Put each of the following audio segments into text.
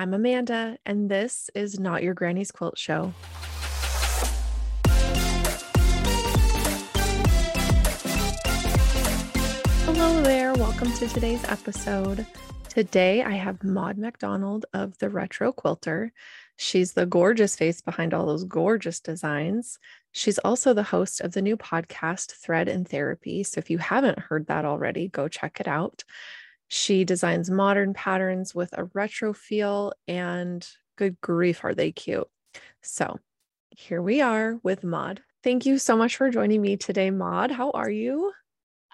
I'm Amanda, and this is Not Your Granny's Quilt Show. Hello there. Welcome to today's episode. Today I have Maude MacDonald of the Retro Quilter. She's the gorgeous face behind all those gorgeous designs. She's also the host of the new podcast, Thread and Therapy. So if you haven't heard that already, go check it out. She designs modern patterns with a retro feel, and good grief, are they cute? So here we are with Maude. Thank you so much for joining me today, Maude. How are you?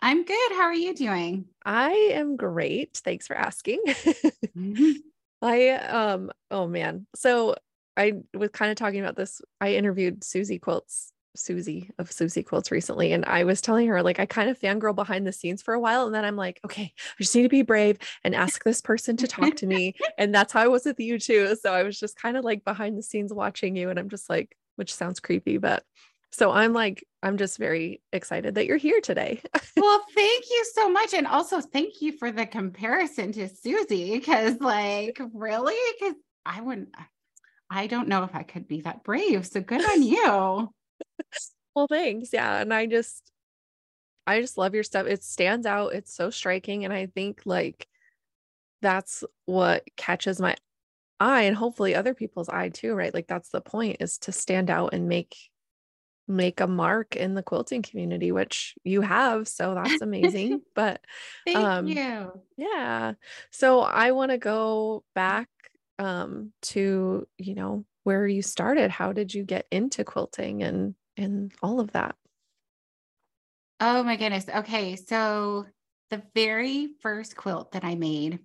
I'm good. How are you doing? I am great. Thanks for asking. mm-hmm. I um oh man. So I was kind of talking about this. I interviewed Susie Quilts Susie of Susie Quilts recently, and I was telling her, like, I kind of fangirl behind the scenes for a while. And then I'm like, okay, I just need to be brave and ask this person to talk to me. and that's how I was with you too. So I was just kind of like behind the scenes watching you. And I'm just like, which sounds creepy, but so I'm like, I'm just very excited that you're here today. well, thank you so much. And also thank you for the comparison to Susie, because like, really? Because I wouldn't, I don't know if I could be that brave. So good on you well, thanks. Yeah. And I just, I just love your stuff. It stands out. It's so striking. And I think like that's what catches my eye and hopefully other people's eye too, right? Like that's the point is to stand out and make make a mark in the quilting community which you have so that's amazing but thank um, you yeah so i want to go back um to you know where you started how did you get into quilting and and all of that? Oh my goodness. Okay. So the very first quilt that I made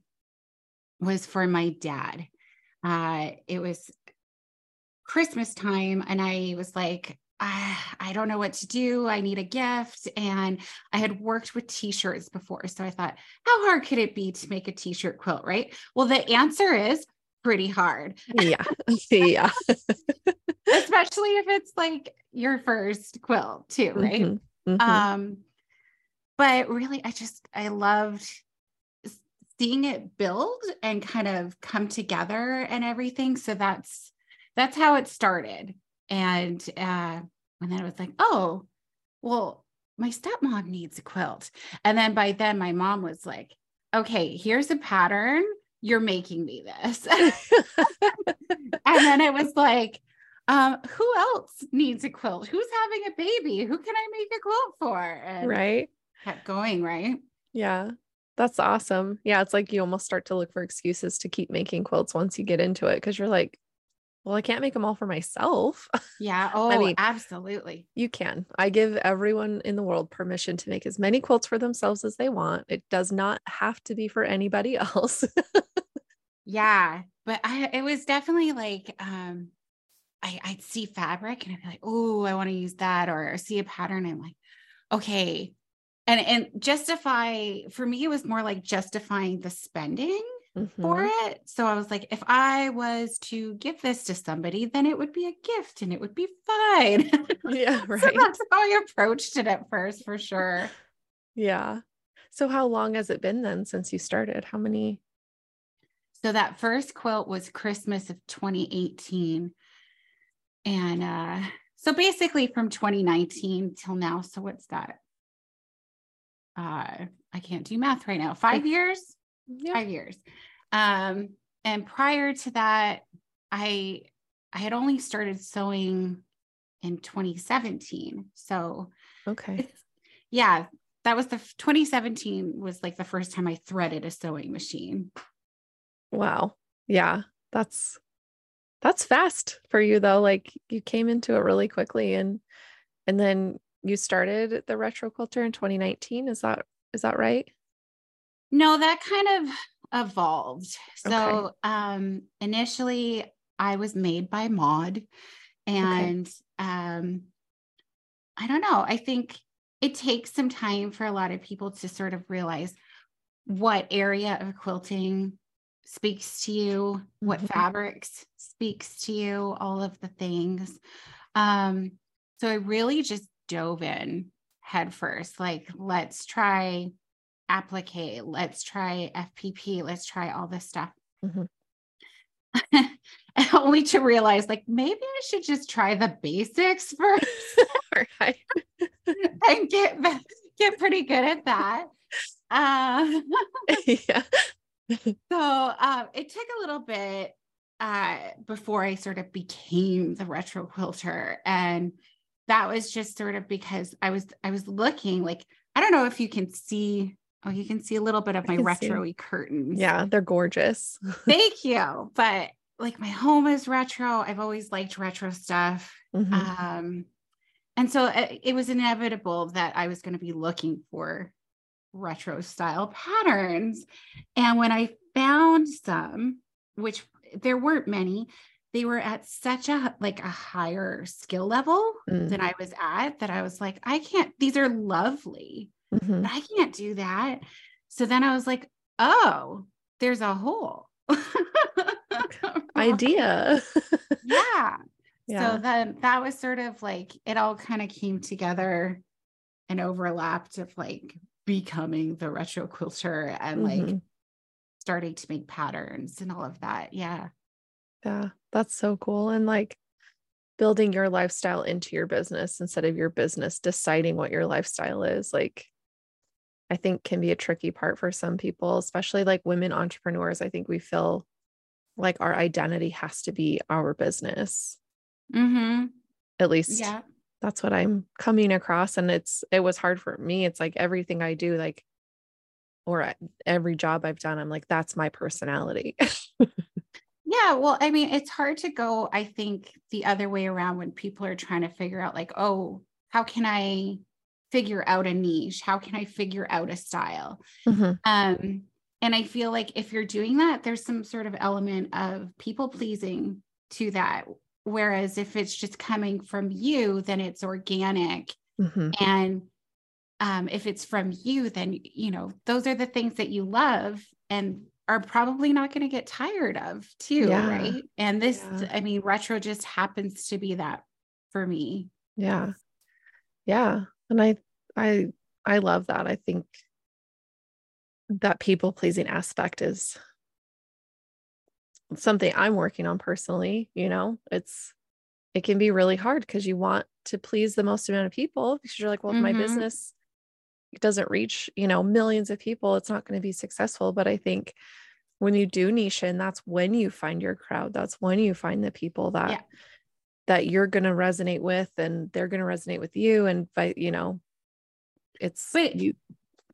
was for my dad. Uh, it was Christmas time, and I was like, ah, I don't know what to do. I need a gift. And I had worked with t shirts before. So I thought, how hard could it be to make a t shirt quilt? Right. Well, the answer is pretty hard. Yeah. yeah. Especially if it's like your first quilt too, right? Mm-hmm. Mm-hmm. Um but really I just I loved seeing it build and kind of come together and everything. So that's that's how it started. And uh and then it was like, oh, well, my stepmom needs a quilt. And then by then my mom was like, okay, here's a pattern you're making me this. and then it was like, um, who else needs a quilt? Who's having a baby? Who can I make a quilt for? And right. Kept going, right? Yeah. That's awesome. Yeah. It's like you almost start to look for excuses to keep making quilts once you get into it because you're like, well, I can't make them all for myself. Yeah. Oh, I mean, absolutely. You can. I give everyone in the world permission to make as many quilts for themselves as they want. It does not have to be for anybody else. yeah. But I, it was definitely like, um, I, I'd see fabric and I'd be like, oh, I want to use that, or, or see a pattern. I'm like, okay. And and justify for me, it was more like justifying the spending mm-hmm. for it. So I was like, if I was to give this to somebody, then it would be a gift and it would be fine. Yeah, right. so that's how I approached it at first, for sure. Yeah. So how long has it been then since you started? How many? So that first quilt was Christmas of 2018. And uh so basically from 2019 till now. So what's that? Uh I can't do math right now. Five years? yeah. five years. Um, and prior to that, I I had only started sewing in 2017. So okay. Yeah, that was the 2017 was like the first time I threaded a sewing machine. Wow. Yeah. That's that's fast for you though. Like you came into it really quickly and and then you started the retro quilter in 2019. Is that is that right? No, that kind of evolved. So okay. um initially I was made by Maude and okay. um I don't know. I think it takes some time for a lot of people to sort of realize what area of quilting speaks to you, mm-hmm. what fabrics speaks to you, all of the things. Um, so I really just dove in head first, like, let's try applique let's try fpp let's try all this stuff mm-hmm. only to realize like maybe I should just try the basics first right. and get get pretty good at that. Uh, yeah. So um, it took a little bit uh, before I sort of became the retro quilter, and that was just sort of because I was I was looking like I don't know if you can see. Oh, you can see a little bit of my retro curtains. Yeah, they're gorgeous. Thank you. But like my home is retro. I've always liked retro stuff. Mm-hmm. Um, and so it, uh, it was inevitable that I was going to be looking for retro style patterns. And when I found some, which there weren't many, they were at such a like a higher skill level mm. than I was at that I was like, I can't, these are lovely, mm-hmm. but I can't do that. So then I was like, oh, there's a hole. idea. yeah. yeah. So then that was sort of like it all kind of came together and overlapped of like becoming the retro quilter and mm-hmm. like starting to make patterns and all of that. Yeah. Yeah. That's so cool. And like building your lifestyle into your business instead of your business deciding what your lifestyle is. Like I think can be a tricky part for some people, especially like women entrepreneurs. I think we feel like our identity has to be our business. Mm-hmm. At least yeah. That's what I'm coming across. And it's, it was hard for me. It's like everything I do, like, or every job I've done, I'm like, that's my personality. yeah. Well, I mean, it's hard to go, I think, the other way around when people are trying to figure out, like, oh, how can I figure out a niche? How can I figure out a style? Mm-hmm. Um, and I feel like if you're doing that, there's some sort of element of people pleasing to that. Whereas if it's just coming from you, then it's organic. Mm-hmm. And um, if it's from you, then, you know, those are the things that you love and are probably not going to get tired of too. Yeah. Right. And this, yeah. I mean, retro just happens to be that for me. Yeah. Yeah. And I, I, I love that. I think that people pleasing aspect is something I'm working on personally. You know, it's, it can be really hard because you want to please the most amount of people because you're like, well, mm-hmm. if my business doesn't reach, you know, millions of people, it's not going to be successful. But I think when you do niche in, that's when you find your crowd. That's when you find the people that, yeah. that you're going to resonate with and they're going to resonate with you. And, by, you know, it's, but you,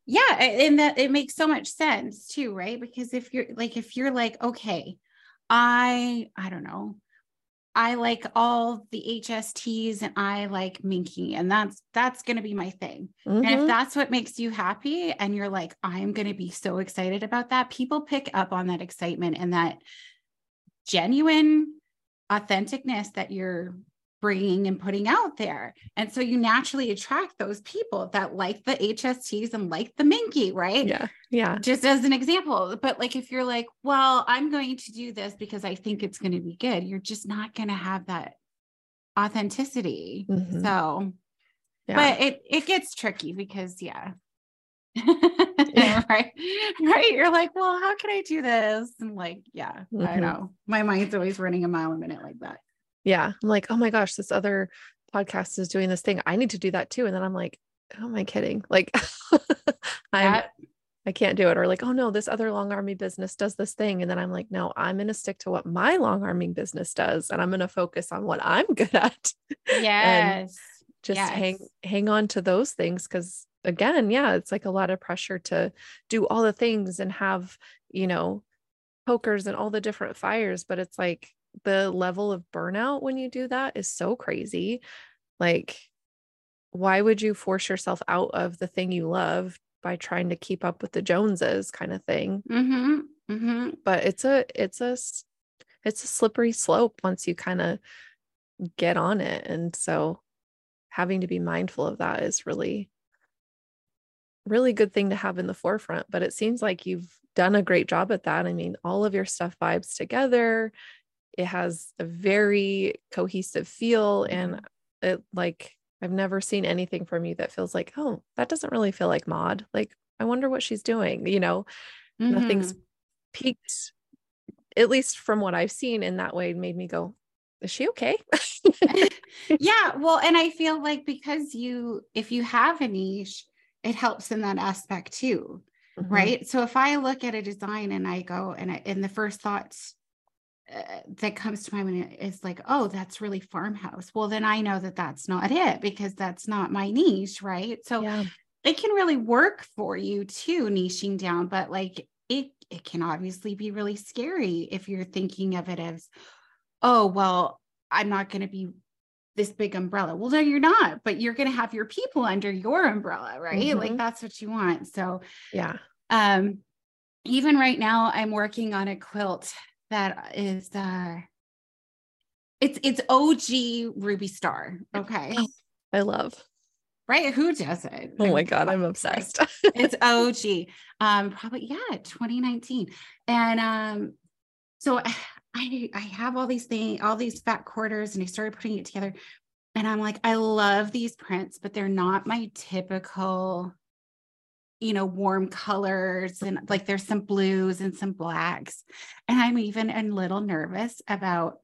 yeah and that it makes so much sense too right because if you're like if you're like okay i i don't know i like all the hsts and i like minky and that's that's going to be my thing mm-hmm. and if mm-hmm. that's what makes you happy and you're like i'm going to be so excited about that people pick up on that excitement and that genuine authenticness that you're bringing and putting out there. And so you naturally attract those people that like the HSTs and like the Minky, right? Yeah. Yeah. Just as an example. But like if you're like, well, I'm going to do this because I think it's going to be good, you're just not going to have that authenticity. Mm-hmm. So yeah. but it it gets tricky because yeah. yeah. right. Right. You're like, well, how can I do this? And like, yeah, mm-hmm. I know. My mind's always running a mile a minute like that yeah. I'm like oh my gosh this other podcast is doing this thing. I need to do that too. And then i'm like oh am i kidding? Like i'm i can't do it. Or like oh no this other long arming business does this thing. And then i'm like no i'm going to stick to what my long arming business does and i'm going to focus on what i'm good at. Yes. just yes. hang hang on to those things because again yeah it's like a lot of pressure to do all the things and have you know pokers and all the different fires but it's like the level of burnout when you do that is so crazy. Like, why would you force yourself out of the thing you love by trying to keep up with the Joneses kind of thing? Mm-hmm. Mm-hmm. But it's a, it's a, it's a slippery slope once you kind of get on it. And so having to be mindful of that is really, really good thing to have in the forefront. But it seems like you've done a great job at that. I mean, all of your stuff vibes together. It has a very cohesive feel and mm-hmm. it like I've never seen anything from you that feels like, oh, that doesn't really feel like Maude. Like, I wonder what she's doing. You know, mm-hmm. nothing's peaked at least from what I've seen in that way made me go, is she okay? yeah. Well, and I feel like because you, if you have a niche, it helps in that aspect too. Mm-hmm. Right. So if I look at a design and I go and I, and the first thoughts uh, that comes to my mind is like, oh, that's really farmhouse. Well, then I know that that's not it because that's not my niche. Right. So yeah. it can really work for you too, niching down, but like it, it can obviously be really scary if you're thinking of it as, oh, well, I'm not going to be this big umbrella. Well, no, you're not, but you're going to have your people under your umbrella, right? Mm-hmm. Like that's what you want. So, yeah. Um, even right now, I'm working on a quilt that is, uh, it's it's OG Ruby Star. Okay. I love. Right? Who does it? Oh my god, I'm obsessed. it's OG. Um, probably yeah, 2019. And um, so I I have all these things, all these fat quarters, and I started putting it together. And I'm like, I love these prints, but they're not my typical, you know, warm colors. And like there's some blues and some blacks. And I'm even a little nervous about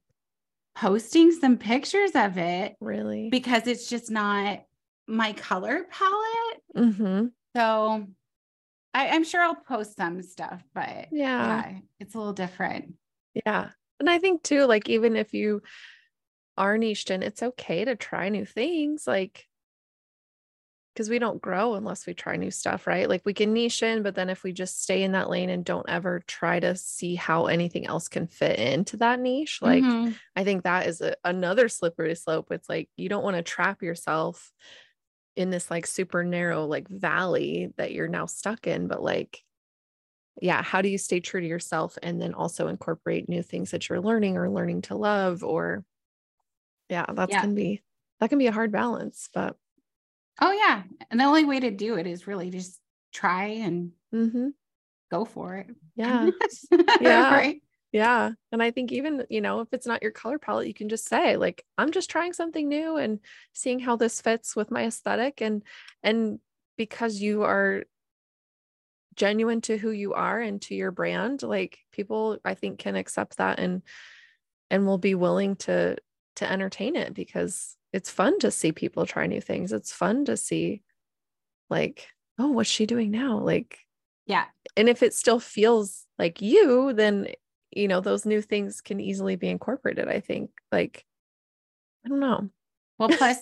posting some pictures of it. Really? Because it's just not my color palette. Mm-hmm. So I, am sure I'll post some stuff, but yeah. yeah, it's a little different. Yeah. And I think too, like even if you are niched in, it's okay to try new things. Like because we don't grow unless we try new stuff, right? Like we can niche in, but then if we just stay in that lane and don't ever try to see how anything else can fit into that niche, like mm-hmm. I think that is a, another slippery slope. It's like you don't want to trap yourself in this like super narrow like valley that you're now stuck in, but like yeah, how do you stay true to yourself and then also incorporate new things that you're learning or learning to love or yeah, that's yeah. can be that can be a hard balance, but oh yeah. And the only way to do it is really just try and mm-hmm. go for it. Yeah. yeah. right. Yeah. And I think even, you know, if it's not your color palette, you can just say, like, I'm just trying something new and seeing how this fits with my aesthetic. And and because you are genuine to who you are and to your brand like people i think can accept that and and will be willing to to entertain it because it's fun to see people try new things it's fun to see like oh what's she doing now like yeah and if it still feels like you then you know those new things can easily be incorporated i think like i don't know well plus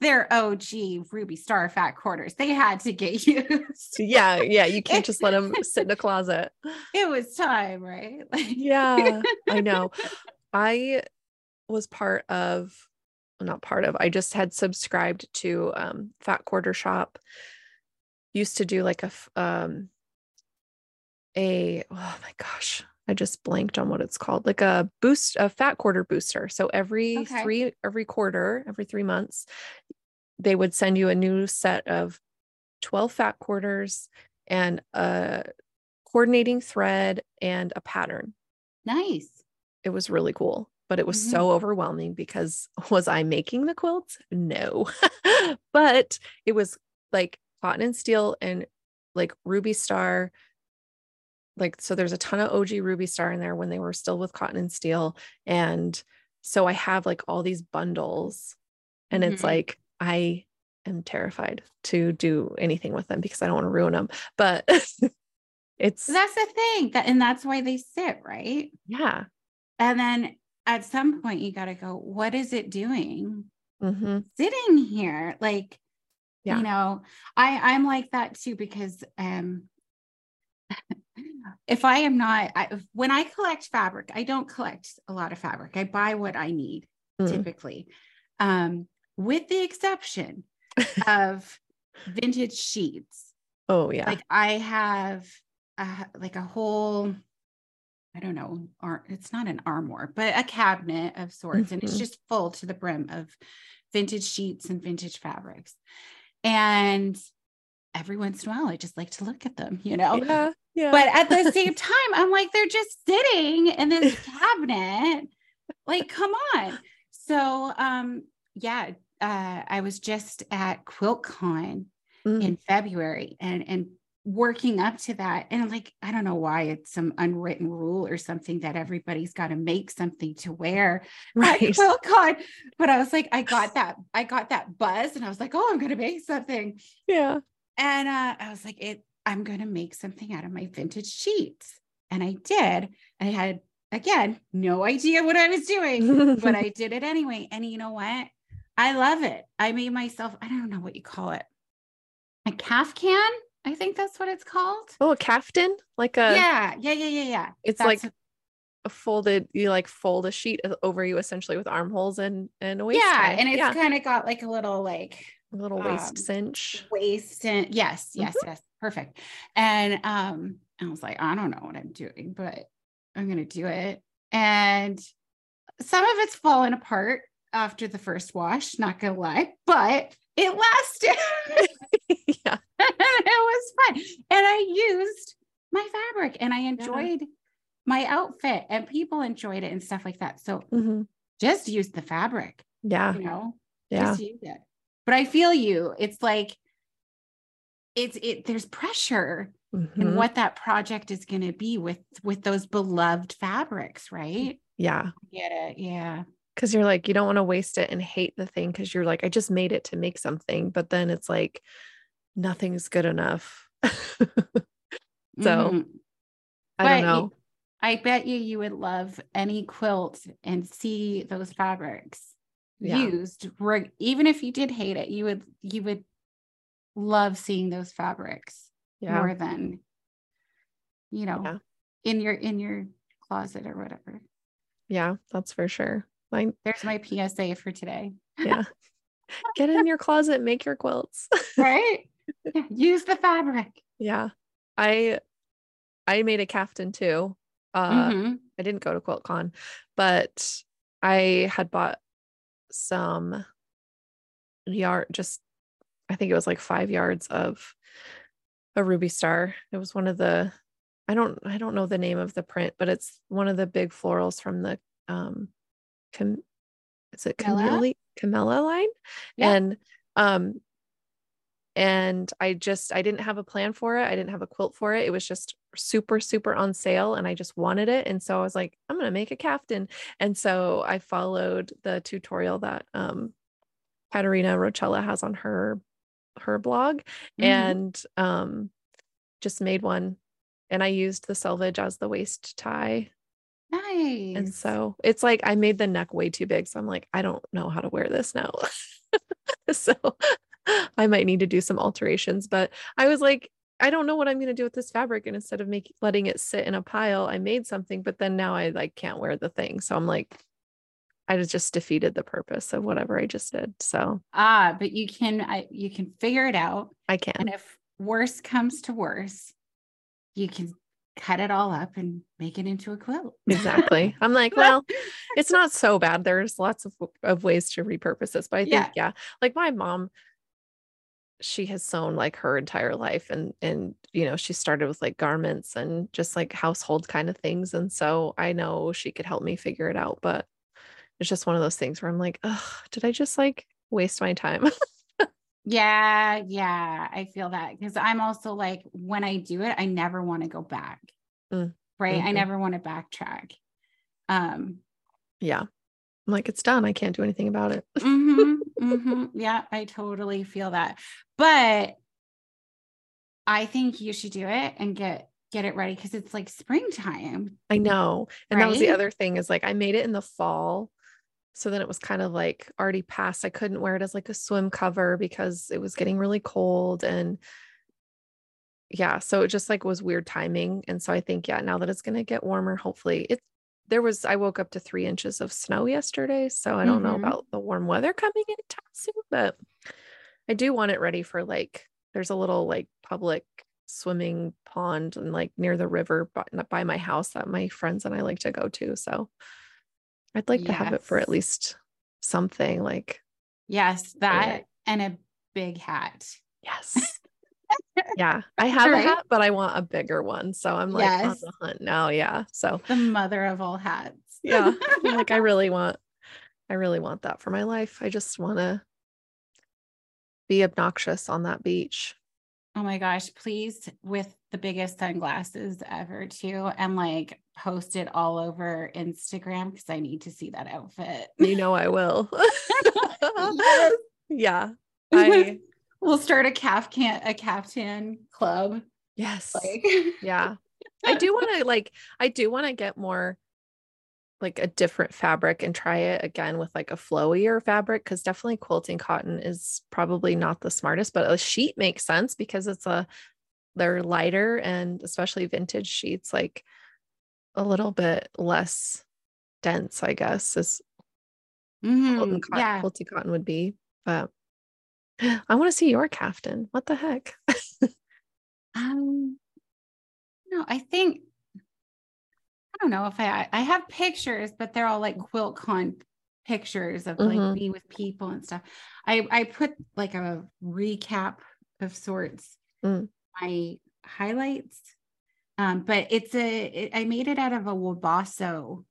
they're OG Ruby Star fat quarters. They had to get used. yeah, yeah. You can't just let them sit in a closet. It was time, right? yeah, I know. I was part of, not part of. I just had subscribed to um, Fat Quarter Shop. Used to do like a um a oh my gosh I just blanked on what it's called, like a boost, a fat quarter booster. So every okay. three, every quarter, every three months, they would send you a new set of 12 fat quarters and a coordinating thread and a pattern. Nice. It was really cool, but it was mm-hmm. so overwhelming because was I making the quilts? No. but it was like cotton and steel and like ruby star like so there's a ton of OG Ruby Star in there when they were still with Cotton and Steel and so I have like all these bundles and mm-hmm. it's like I am terrified to do anything with them because I don't want to ruin them but it's that's the thing that and that's why they sit right yeah and then at some point you got to go what is it doing mm-hmm. sitting here like yeah. you know I I'm like that too because um if I am not, I, when I collect fabric, I don't collect a lot of fabric. I buy what I need mm. typically, um, with the exception of vintage sheets. Oh yeah. Like I have a, like a whole, I don't know, or it's not an armoire, but a cabinet of sorts, mm-hmm. and it's mm-hmm. just full to the brim of vintage sheets and vintage fabrics. And every once in a while, I just like to look at them, you know? Yeah. Yeah. But at the same time, I'm like, they're just sitting in this cabinet. like, come on. So um, yeah, uh, I was just at QuiltCon mm. in February and and working up to that and like i don't know why it's some unwritten rule or something that everybody's got to make something to wear. Right. well god but i was like i got that i got that buzz and i was like oh i'm gonna make something. Yeah. And uh, i was like it i'm gonna make something out of my vintage sheets. And i did. I had again no idea what i was doing but i did it anyway and you know what? I love it. I made myself i don't know what you call it a calf can I think that's what it's called. Oh, a caftan? Like a Yeah, yeah, yeah, yeah, yeah. It's that's like a folded you like fold a sheet over you essentially with armholes and and a waist. Yeah, tie. and it's yeah. kind of got like a little like a little waist um, cinch. Waist and yes, yes, mm-hmm. yes. Perfect. And um I was like, I don't know what I'm doing, but I'm gonna do it. And some of it's fallen apart after the first wash, not gonna lie, but it lasted. yeah. it was fun. And I used my fabric and I enjoyed yeah. my outfit and people enjoyed it and stuff like that. So mm-hmm. just use the fabric. Yeah. You know, yeah. just use it. But I feel you. It's like, it's it there's pressure mm-hmm. in what that project is going to be with with those beloved fabrics right yeah I get it yeah because you're like you don't want to waste it and hate the thing because you're like i just made it to make something but then it's like nothing's good enough so mm-hmm. i don't know i bet you you would love any quilt and see those fabrics yeah. used even if you did hate it you would you would love seeing those fabrics yeah. more than you know yeah. in your in your closet or whatever yeah that's for sure my there's my PSA for today. Yeah. Get in your closet, make your quilts. right? Yeah, use the fabric. Yeah. I I made a caftan too. Uh mm-hmm. I didn't go to QuiltCon, but I had bought some yard just I think it was like 5 yards of a ruby star. It was one of the I don't I don't know the name of the print, but it's one of the big florals from the um Is it Camilla? Camilla line? Yeah. And um and I just I didn't have a plan for it. I didn't have a quilt for it. It was just super super on sale and I just wanted it and so I was like I'm going to make a caftan. And so I followed the tutorial that um Katerina Rochella has on her her blog mm-hmm. and um just made one and I used the selvage as the waist tie Nice. And so it's like I made the neck way too big. So I'm like, I don't know how to wear this now. so I might need to do some alterations. But I was like, I don't know what I'm going to do with this fabric. And instead of making letting it sit in a pile, I made something, but then now I like can't wear the thing. So I'm like, I just defeated the purpose of whatever I just did. So ah, but you can I, you can figure it out. I can. And if worse comes to worse, you can cut it all up and make it into a quilt. exactly. I'm like, well, it's not so bad. There's lots of, of ways to repurpose this, but I think, yeah. yeah, like my mom, she has sewn like her entire life and, and, you know, she started with like garments and just like household kind of things. And so I know she could help me figure it out, but it's just one of those things where I'm like, oh, did I just like waste my time? Yeah, yeah, I feel that because I'm also like, when I do it, I never want to go back. Mm. Right. Mm-hmm. I never want to backtrack. Um, yeah. I'm like, it's done. I can't do anything about it. mm-hmm, mm-hmm. Yeah, I totally feel that. But I think you should do it and get get it ready because it's like springtime. I know. And right? that was the other thing is like I made it in the fall so then it was kind of like already past. I couldn't wear it as like a swim cover because it was getting really cold and yeah, so it just like was weird timing. And so I think, yeah, now that it's going to get warmer, hopefully it's there was I woke up to three inches of snow yesterday. So I don't mm-hmm. know about the warm weather coming anytime soon, but I do want it ready for like there's a little like public swimming pond and like near the river by, by my house that my friends and I like to go to. So I'd like yes. to have it for at least something like yes, that and a big hat. Yes. yeah, I have right? a hat, but I want a bigger one. So I'm like yes. on the hunt now. Yeah. So the mother of all hats. yeah. like I really want, I really want that for my life. I just want to be obnoxious on that beach. Oh my gosh, please with the biggest sunglasses ever too and like post it all over Instagram because I need to see that outfit. You know I will. yes. Yeah. I we'll start a calf can a caftan club. Yes. Like yeah. I do want to like I do want to get more like a different fabric and try it again with like a flowier fabric because definitely quilting cotton is probably not the smartest, but a sheet makes sense because it's a they're lighter and especially vintage sheets like a little bit less dense, I guess, is mm-hmm. cotton, yeah. quilting cotton would be. But I want to see your caftan. What the heck? um no, I think don't know if I I have pictures, but they're all like quilt con pictures of like mm-hmm. me with people and stuff. I I put like a recap of sorts, mm. my highlights. Um, but it's a it, I made it out of a Wabasso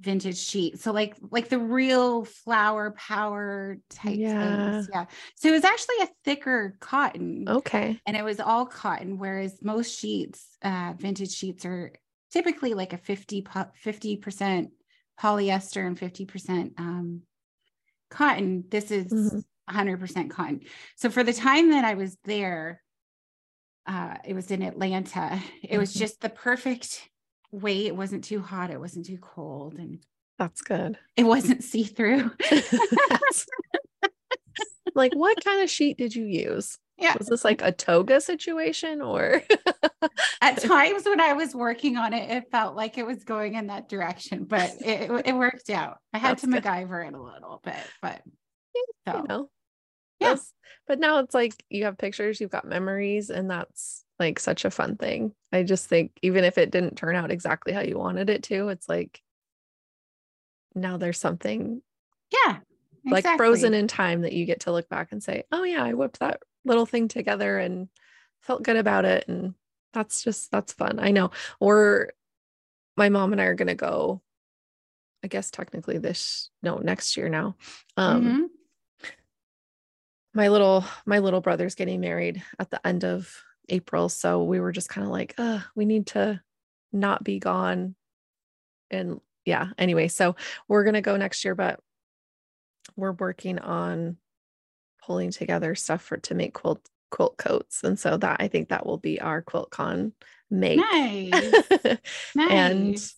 vintage sheet. So like like the real flower power type yeah. things. Yeah. So it was actually a thicker cotton. Okay. And it was all cotton, whereas most sheets, uh, vintage sheets are typically like a 50 50% polyester and 50% um, cotton. This is mm-hmm. 100% cotton. So for the time that I was there, uh, it was in Atlanta. It mm-hmm. was just the perfect way. It wasn't too hot. It wasn't too cold. And that's good. It wasn't see through. like, what kind of sheet did you use? Yeah. Was this like a toga situation or? At times when I was working on it, it felt like it was going in that direction, but it, it worked out. I had That's to good. MacGyver it a little bit, but so. you know. Yes. But now it's like you have pictures, you've got memories, and that's like such a fun thing. I just think even if it didn't turn out exactly how you wanted it to, it's like now there's something yeah like frozen in time that you get to look back and say, oh yeah, I whipped that little thing together and felt good about it. And that's just, that's fun. I know. Or my mom and I are going to go, I guess technically this, no, next year now. Um, mm-hmm. My little, my little brother's getting married at the end of April. So we were just kind of like, uh, we need to not be gone. And yeah, anyway, so we're going to go next year, but we're working on pulling together stuff for to make quilt quilt coats. And so that I think that will be our quilt con make. Nice. nice. And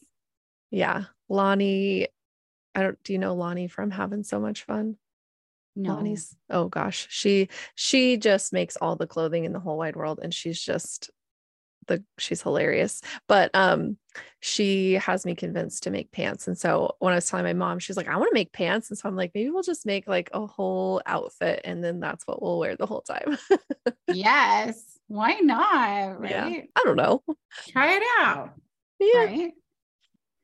yeah, Lonnie, I don't do you know Lonnie from having so much fun? No. Lonnie's oh gosh, she she just makes all the clothing in the whole wide world and she's just the she's hilarious but um she has me convinced to make pants and so when i was telling my mom she's like i want to make pants and so i'm like maybe we'll just make like a whole outfit and then that's what we'll wear the whole time. Yes why not right? Yeah. i don't know. Try it out yeah. right?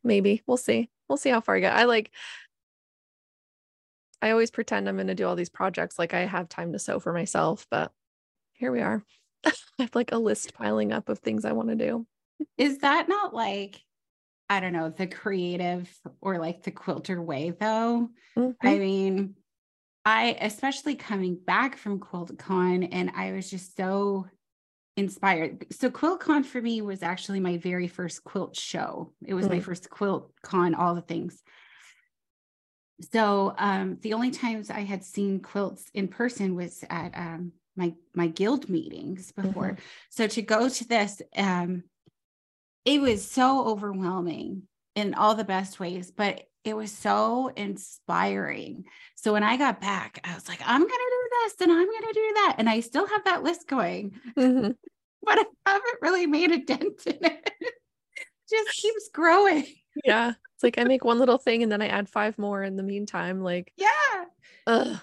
maybe we'll see we'll see how far i get i like i always pretend i'm going to do all these projects like i have time to sew for myself but here we are I have like a list piling up of things I want to do. Is that not like, I don't know, the creative or like the quilter way though? Mm-hmm. I mean, I, especially coming back from QuiltCon, and I was just so inspired. So QuiltCon for me was actually my very first quilt show. It was mm-hmm. my first quilt con, all the things. So um, the only times I had seen quilts in person was at um, my my guild meetings before. Mm-hmm. So to go to this, um, it was so overwhelming in all the best ways, but it was so inspiring. So when I got back, I was like, I'm gonna do this and I'm gonna do that. And I still have that list going, mm-hmm. but I haven't really made a dent in it. it just keeps growing. Yeah. It's like I make one little thing and then I add five more in the meantime. Like, yeah. Ugh.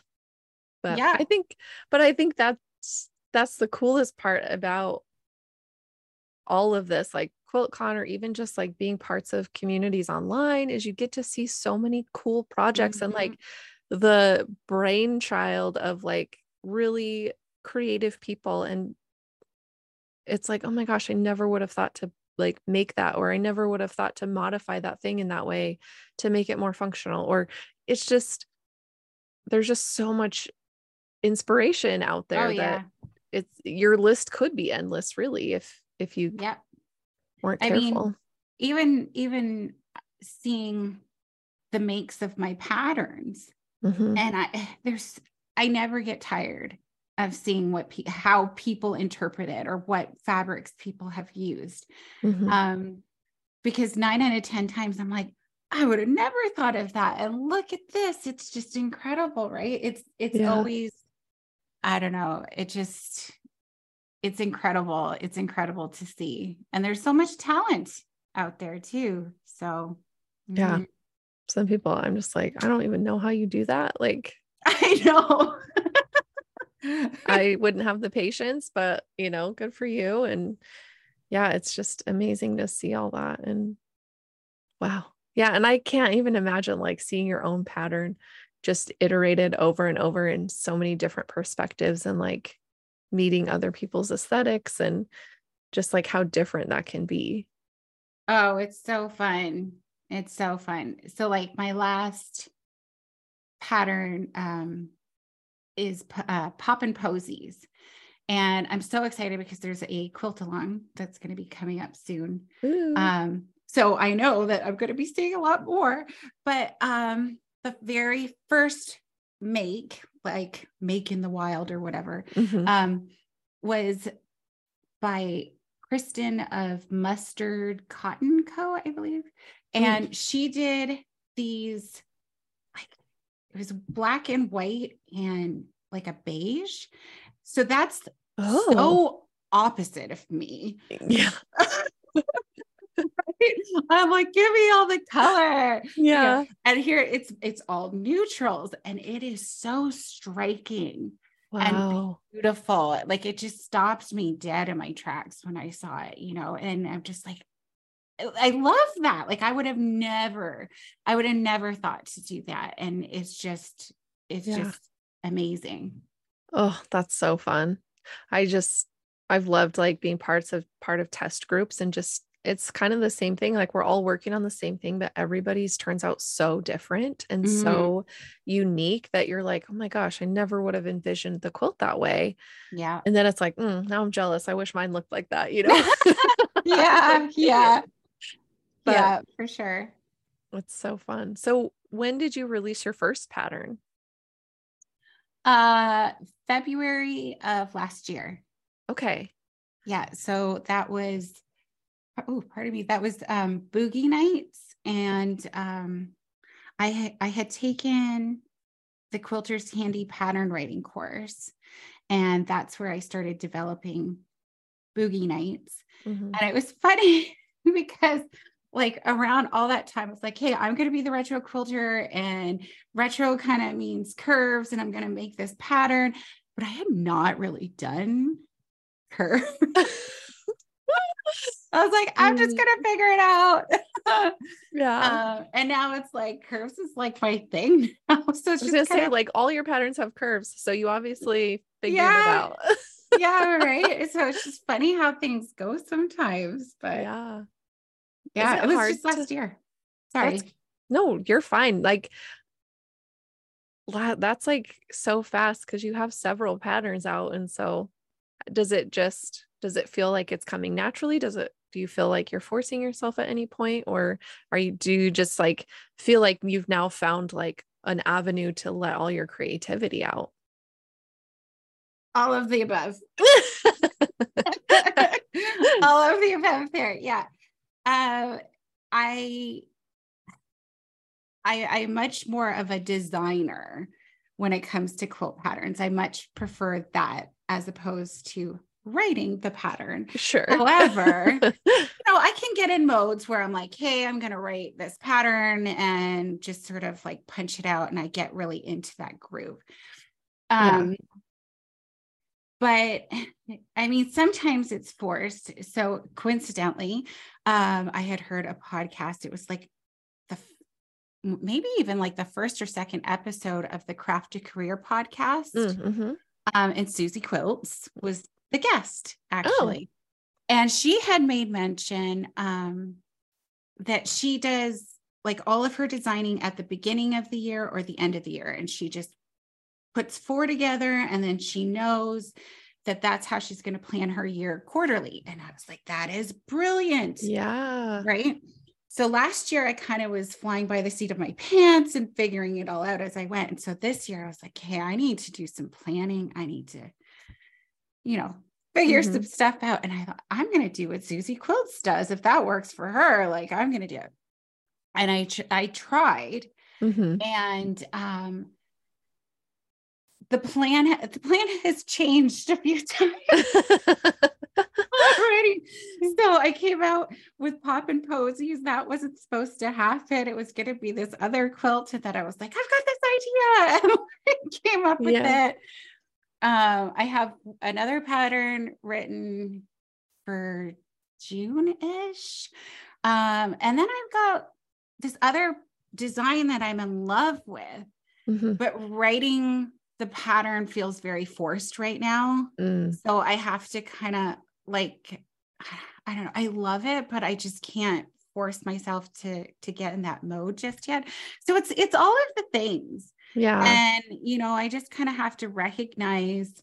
But yeah. I think, but I think that's that's the coolest part about all of this, like QuiltCon or even just like being parts of communities online, is you get to see so many cool projects mm-hmm. and like the brainchild of like really creative people. And it's like, oh my gosh, I never would have thought to like make that, or I never would have thought to modify that thing in that way to make it more functional. Or it's just, there's just so much inspiration out there oh, that it's your list could be endless really if if you yep. weren't careful. I mean, even even seeing the makes of my patterns mm-hmm. and I there's I never get tired of seeing what pe- how people interpret it or what fabrics people have used. Mm-hmm. Um, because nine out of 10 times I'm like, I would have never thought of that. And look at this. It's just incredible, right? It's it's yeah. always, I don't know, it just it's incredible. It's incredible to see. And there's so much talent out there too. So yeah. Mm-hmm. Some people I'm just like, I don't even know how you do that. Like I know. I wouldn't have the patience, but you know, good for you. And yeah, it's just amazing to see all that. And wow. Yeah. And I can't even imagine like seeing your own pattern just iterated over and over in so many different perspectives and like meeting other people's aesthetics and just like how different that can be. Oh, it's so fun. It's so fun. So like my last pattern um is uh, Pop and Posies. And I'm so excited because there's a quilt along that's going to be coming up soon. Um, so I know that I'm going to be seeing a lot more. But um, the very first make, like Make in the Wild or whatever, mm-hmm. um, was by Kristen of Mustard Cotton Co., I believe. And mm. she did these like it was black and white and like a beige. So that's oh. so opposite of me. Yeah. I'm like, give me all the color. Yeah. And here it's it's all neutrals and it is so striking wow. and beautiful. Like it just stops me dead in my tracks when I saw it, you know, and I'm just like, I love that. Like I would have never, I would have never thought to do that. And it's just, it's yeah. just amazing. Oh, that's so fun. I just, I've loved like being parts of part of test groups and just it's kind of the same thing. Like we're all working on the same thing, but everybody's turns out so different and mm-hmm. so unique that you're like, oh my gosh, I never would have envisioned the quilt that way. Yeah. And then it's like, mm, now I'm jealous. I wish mine looked like that, you know? yeah. Yeah. But yeah, for sure. It's so fun. So when did you release your first pattern? Uh February of last year. Okay. Yeah, so that was oh, pardon me, that was um Boogie Nights and um I I had taken the Quilter's Handy pattern writing course and that's where I started developing Boogie Nights. Mm-hmm. And it was funny because like around all that time, it's like, hey, I'm going to be the retro quilter, and retro kind of means curves, and I'm going to make this pattern. But I had not really done curves. I was like, I'm just mm. gonna figure it out. yeah. Um, and now it's like curves is like my thing now. So it's I was gonna say, of... like all your patterns have curves. So you obviously figured yeah. it out. yeah, right. So it's just funny how things go sometimes. But yeah. Yeah, it, it was just last year. Sorry. No, you're fine. Like that's like so fast because you have several patterns out. And so does it just does it feel like it's coming naturally? Does it do you feel like you're forcing yourself at any point? Or are you do you just like feel like you've now found like an avenue to let all your creativity out? All of the above. all of the above there. Yeah. Uh, I, I, I'm much more of a designer when it comes to quilt patterns. I much prefer that as opposed to writing the pattern. Sure. However, you know, I can get in modes where I'm like, hey, I'm going to write this pattern and just sort of like punch it out and I get really into that groove. Um, yeah but I mean, sometimes it's forced. So coincidentally, um, I had heard a podcast. It was like the maybe even like the first or second episode of the Craft a Career podcast. Mm, mm-hmm. Um, and Susie Quilts was the guest oh. actually. Oh. And she had made mention um, that she does like all of her designing at the beginning of the year or the end of the year. And she just puts four together and then she knows that that's how she's going to plan her year quarterly. And I was like, that is brilliant. Yeah. Right. So last year I kind of was flying by the seat of my pants and figuring it all out as I went. And so this year I was like, hey, I need to do some planning. I need to, you know, figure mm-hmm. some stuff out. And I thought, I'm going to do what Suzy Quilts does. If that works for her, like I'm going to do it. And I, I tried mm-hmm. and, um, the plan the plan has changed a few times already. So I came out with Poppin' Posies. That wasn't supposed to happen. It was going to be this other quilt that I was like, I've got this idea. And came up with yeah. it. Um, I have another pattern written for June-ish. Um, and then I've got this other design that I'm in love with, mm-hmm. but writing the pattern feels very forced right now. Mm. So I have to kind of like I don't know, I love it, but I just can't force myself to to get in that mode just yet. So it's it's all of the things. Yeah. And you know, I just kind of have to recognize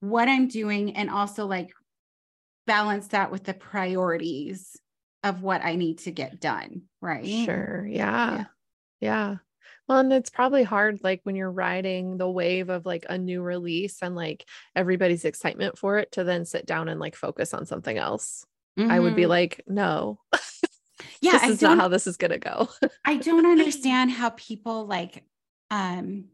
what I'm doing and also like balance that with the priorities of what I need to get done, right? Sure. Yeah. Yeah. yeah. Well, and it's probably hard, like when you're riding the wave of like a new release and like everybody's excitement for it to then sit down and like focus on something else. Mm-hmm. I would be mm-hmm. like, no. Yeah, this is not how this is gonna go. I don't understand how people like um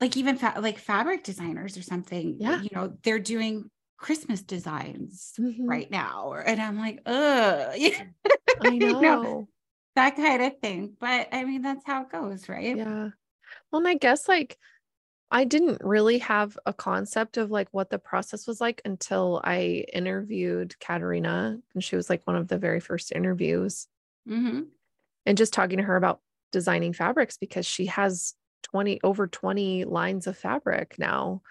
like even fa- like fabric designers or something, yeah. you know, they're doing Christmas designs mm-hmm. right now. And I'm like, ugh. I know. you know that kind of thing. But I mean, that's how it goes, right? Yeah. Well, and I guess like I didn't really have a concept of like what the process was like until I interviewed Katerina, and she was like one of the very first interviews. Mm-hmm. And just talking to her about designing fabrics because she has 20 over 20 lines of fabric now.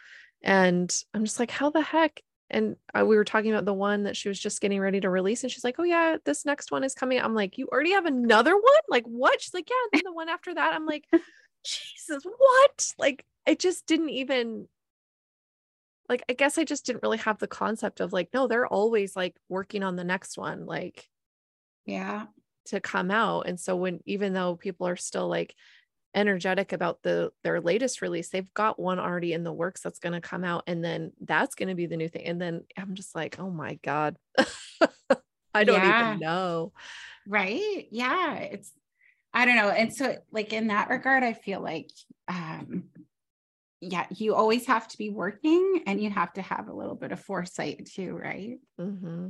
And I'm just like, how the heck? And uh, we were talking about the one that she was just getting ready to release and she's like oh yeah this next one is coming. I'm like you already have another one? Like what? She's like yeah and then the one after that. I'm like jesus what? Like I just didn't even like i guess i just didn't really have the concept of like no they're always like working on the next one like yeah to come out. And so when even though people are still like energetic about the their latest release they've got one already in the works that's going to come out and then that's going to be the new thing. And then i'm just like oh my god. I don't yeah. even know. Right? Yeah it's i don't know. And so like in that regard i feel like um yeah you always have to be working and you have to have a little bit of foresight too right? Mm-hmm.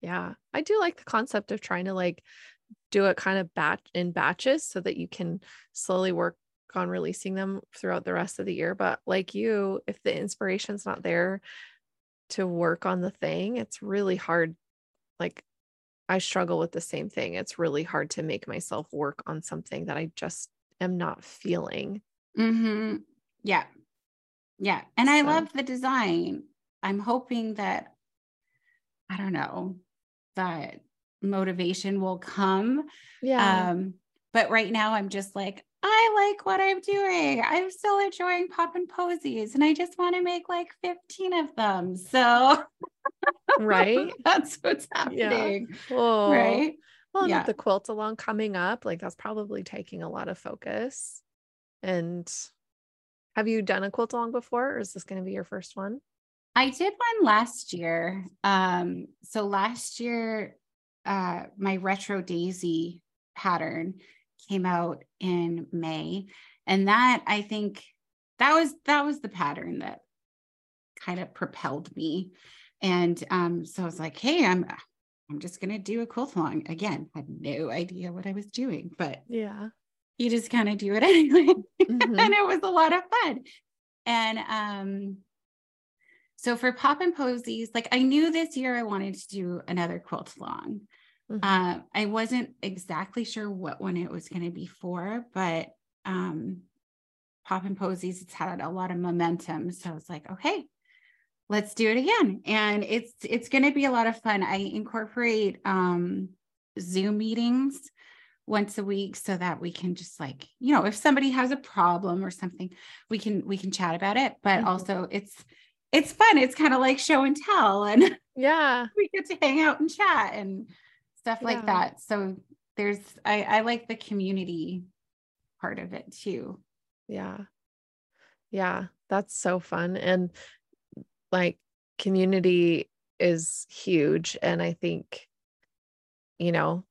yeah. I do like the concept of trying to like do it kind of batch in batches so that you can slowly work on releasing them throughout the rest of the year. But like you, if the inspiration's not there to work on the thing, it's really hard. Like I struggle with the same thing. It's really hard to make myself work on something that I just am not feeling. Mm-hmm. Yeah. Yeah. And so. I love the design. I'm hoping that, I don't know, that motivation will come. Yeah. Um, but right now I'm just like, I like what I'm doing. I'm still enjoying Poppin' Posies and I just want to make like 15 of them. So right. that's what's happening. Yeah. Right. Well, yeah. the quilt along coming up, like that's probably taking a lot of focus. And have you done a quilt along before, or is this going to be your first one? I did one last year. Um, so last year uh, my retro daisy pattern came out in May. And that I think that was that was the pattern that kind of propelled me. And um, so I was like, hey, I'm I'm just gonna do a quilt along. Again, had no idea what I was doing, but yeah, you just kind of do it anyway. Mm-hmm. and it was a lot of fun. And um, so for Poppin' Posies, like I knew this year I wanted to do another quilt along. Mm-hmm. Uh, I wasn't exactly sure what one it was going to be for, but um, and Posies, it's had a lot of momentum. So I was like, okay, let's do it again. And it's it's going to be a lot of fun. I incorporate um, Zoom meetings once a week so that we can just like you know if somebody has a problem or something we can we can chat about it but mm-hmm. also it's it's fun. It's kind of like show and tell. And yeah, we get to hang out and chat and stuff yeah. like that. So there's I, I like the community part of it too. Yeah. Yeah. That's so fun. And like community is huge. And I think, you know,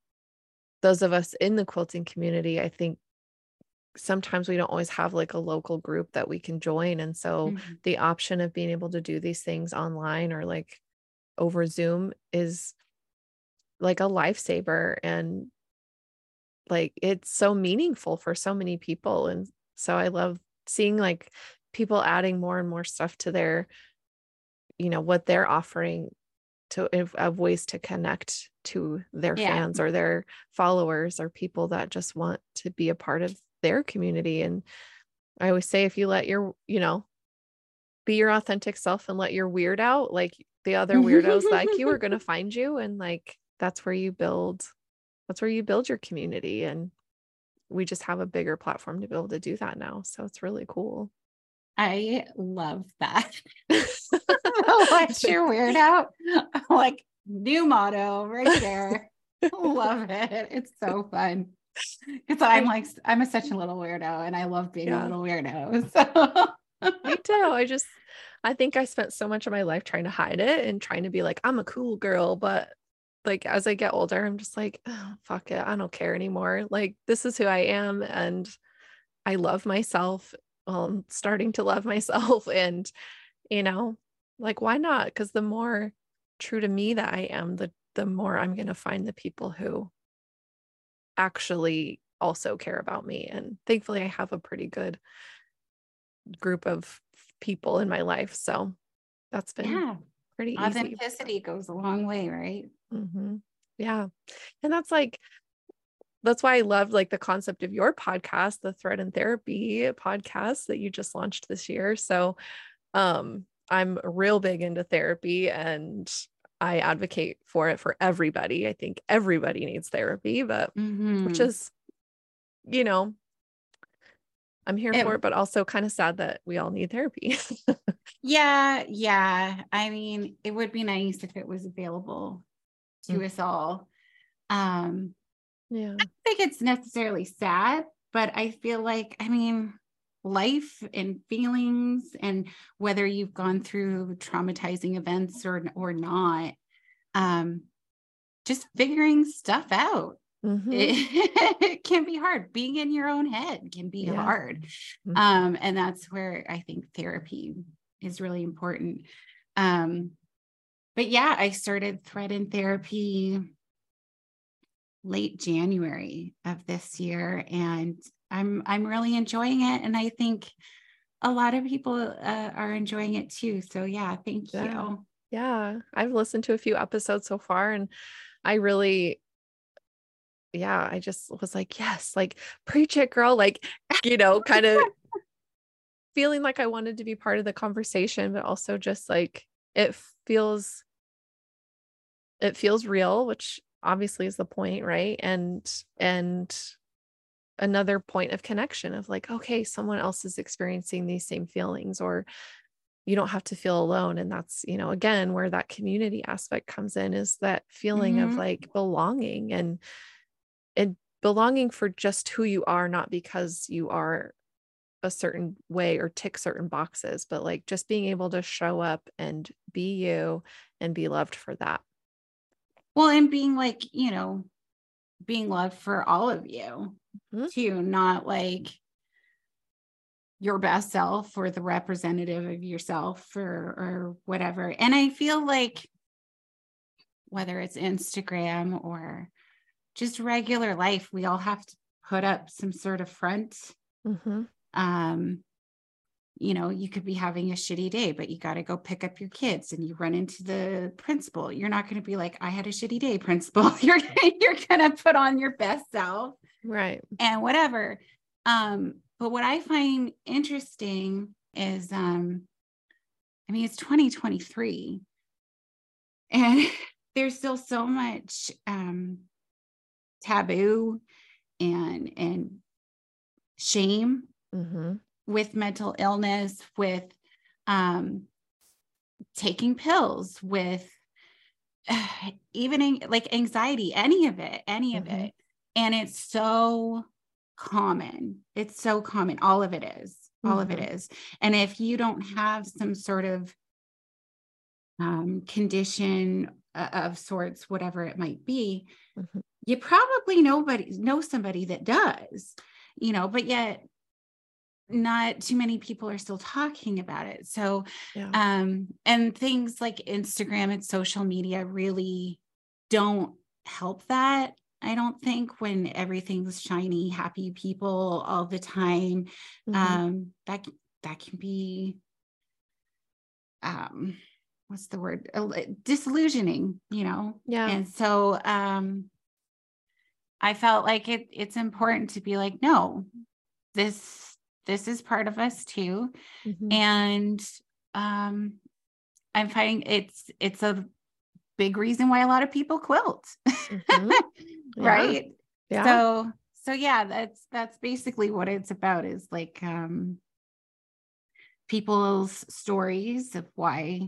those of us in the quilting community, I think sometimes we don't always have like a local group that we can join. And so mm-hmm. the option of being able to do these things online or like over Zoom is like a lifesaver. And like it's so meaningful for so many people. And so I love seeing like people adding more and more stuff to their, you know, what they're offering to of ways to connect to their yeah. fans or their followers or people that just want to be a part of their community. And i always say if you let your you know be your authentic self and let your weird out like the other weirdos like you are going to find you. And like that's where you build that's where you build your community. And we just have a bigger platform to be able to do that now. So it's really cool. I love that. Let your weird out. Like new motto right there. Love it. It's so fun because i'm like i'm a, such a little weirdo and i love being yeah. a little weirdo so me too i just i think i spent so much of my life trying to hide it and trying to be like i'm a cool girl but like as I get older, I'm just like, oh, fuck it. I don't care anymore. Like this is who I am. And I love myself. Well, I'm starting to love myself. And, you know, like why not? Because the more true to me that I am, the the more I'm gonna find the people who actually also care about me. And thankfully I have a pretty good group of people in my life. So that's been yeah. pretty authenticity easy. goes a long way, right? Mm-hmm. Yeah. And that's like, that's why I love like the concept of your podcast, the Thread and Therapy podcast that you just launched this year. So, um, I'm real big into therapy and I advocate for it for everybody. I think everybody needs therapy, but mm-hmm. which is, you know, I'm here it, for it, but also kind of sad that we all need therapy. yeah. Yeah. I mean, it would be nice if it was available to mm-hmm. us all. Um, yeah. I think it's necessarily sad, but I feel like, I mean, life and feelings and whether you've gone through traumatizing events or or not um just figuring stuff out mm-hmm. it, it, can be hard being in your own head can be yeah. hard mm-hmm. um and that's where i think therapy is really important um but yeah, I started Thread and Therapy late January of this year and I'm I'm really enjoying it and I think a lot of people uh, are enjoying it too. So yeah, thank yeah. you. Yeah, I've listened to a few episodes so far and I really yeah, I just was like, yes, like preach it girl, like, you know, kind of feeling like I wanted to be part of the conversation but also just like it feels it feels real which obviously is the point right and and another point of connection of like okay someone else is experiencing these same feelings or you don't have to feel alone and that's you know again where that community aspect comes in is that feeling mm-hmm. of like belonging and and belonging for just who you are not because you are a certain way or tick certain boxes, but like just being able to show up and be you and be loved for that. Well, and being like, you know, being loved for all of you mm-hmm. too, not like your best self or the representative of yourself or or whatever. And I feel like whether it's Instagram or just regular life, we all have to put up some sort of front. Mm-hmm um, you know, you could be having a shitty day, but you got to go pick up your kids and you run into the principal. You're not going to be like, I had a shitty day, principal. you're you're going to put on your best self. Right. And whatever. Um, but what I find interesting is um, I mean, it's 2023 and there's still so much um taboo and and shame mm-hmm. With mental illness, with um, taking pills with uh, even like anxiety any of it any mm-hmm. of it and it's so common it's so common all of it is all mm-hmm. of it mm-hmm. and if you don't have some sort of um, condition uh, of sorts whatever it might be mm-hmm. you probably nobody know somebody that does you know but yet not too many people are still talking about it. So yeah. um and things like instagram and social media really don't help that i don't think when everything's shiny happy people all the time. Mm-hmm. um that that can be um what's the word? Disillusioning you know? Yeah. And so um i felt like it it's important to be like no this this is part of us too mm-hmm. and um i'm finding it's it's a big reason why a lot of people quilt mm-hmm. yeah. right yeah. so so yeah that's that's basically what it's about is like um people's stories of why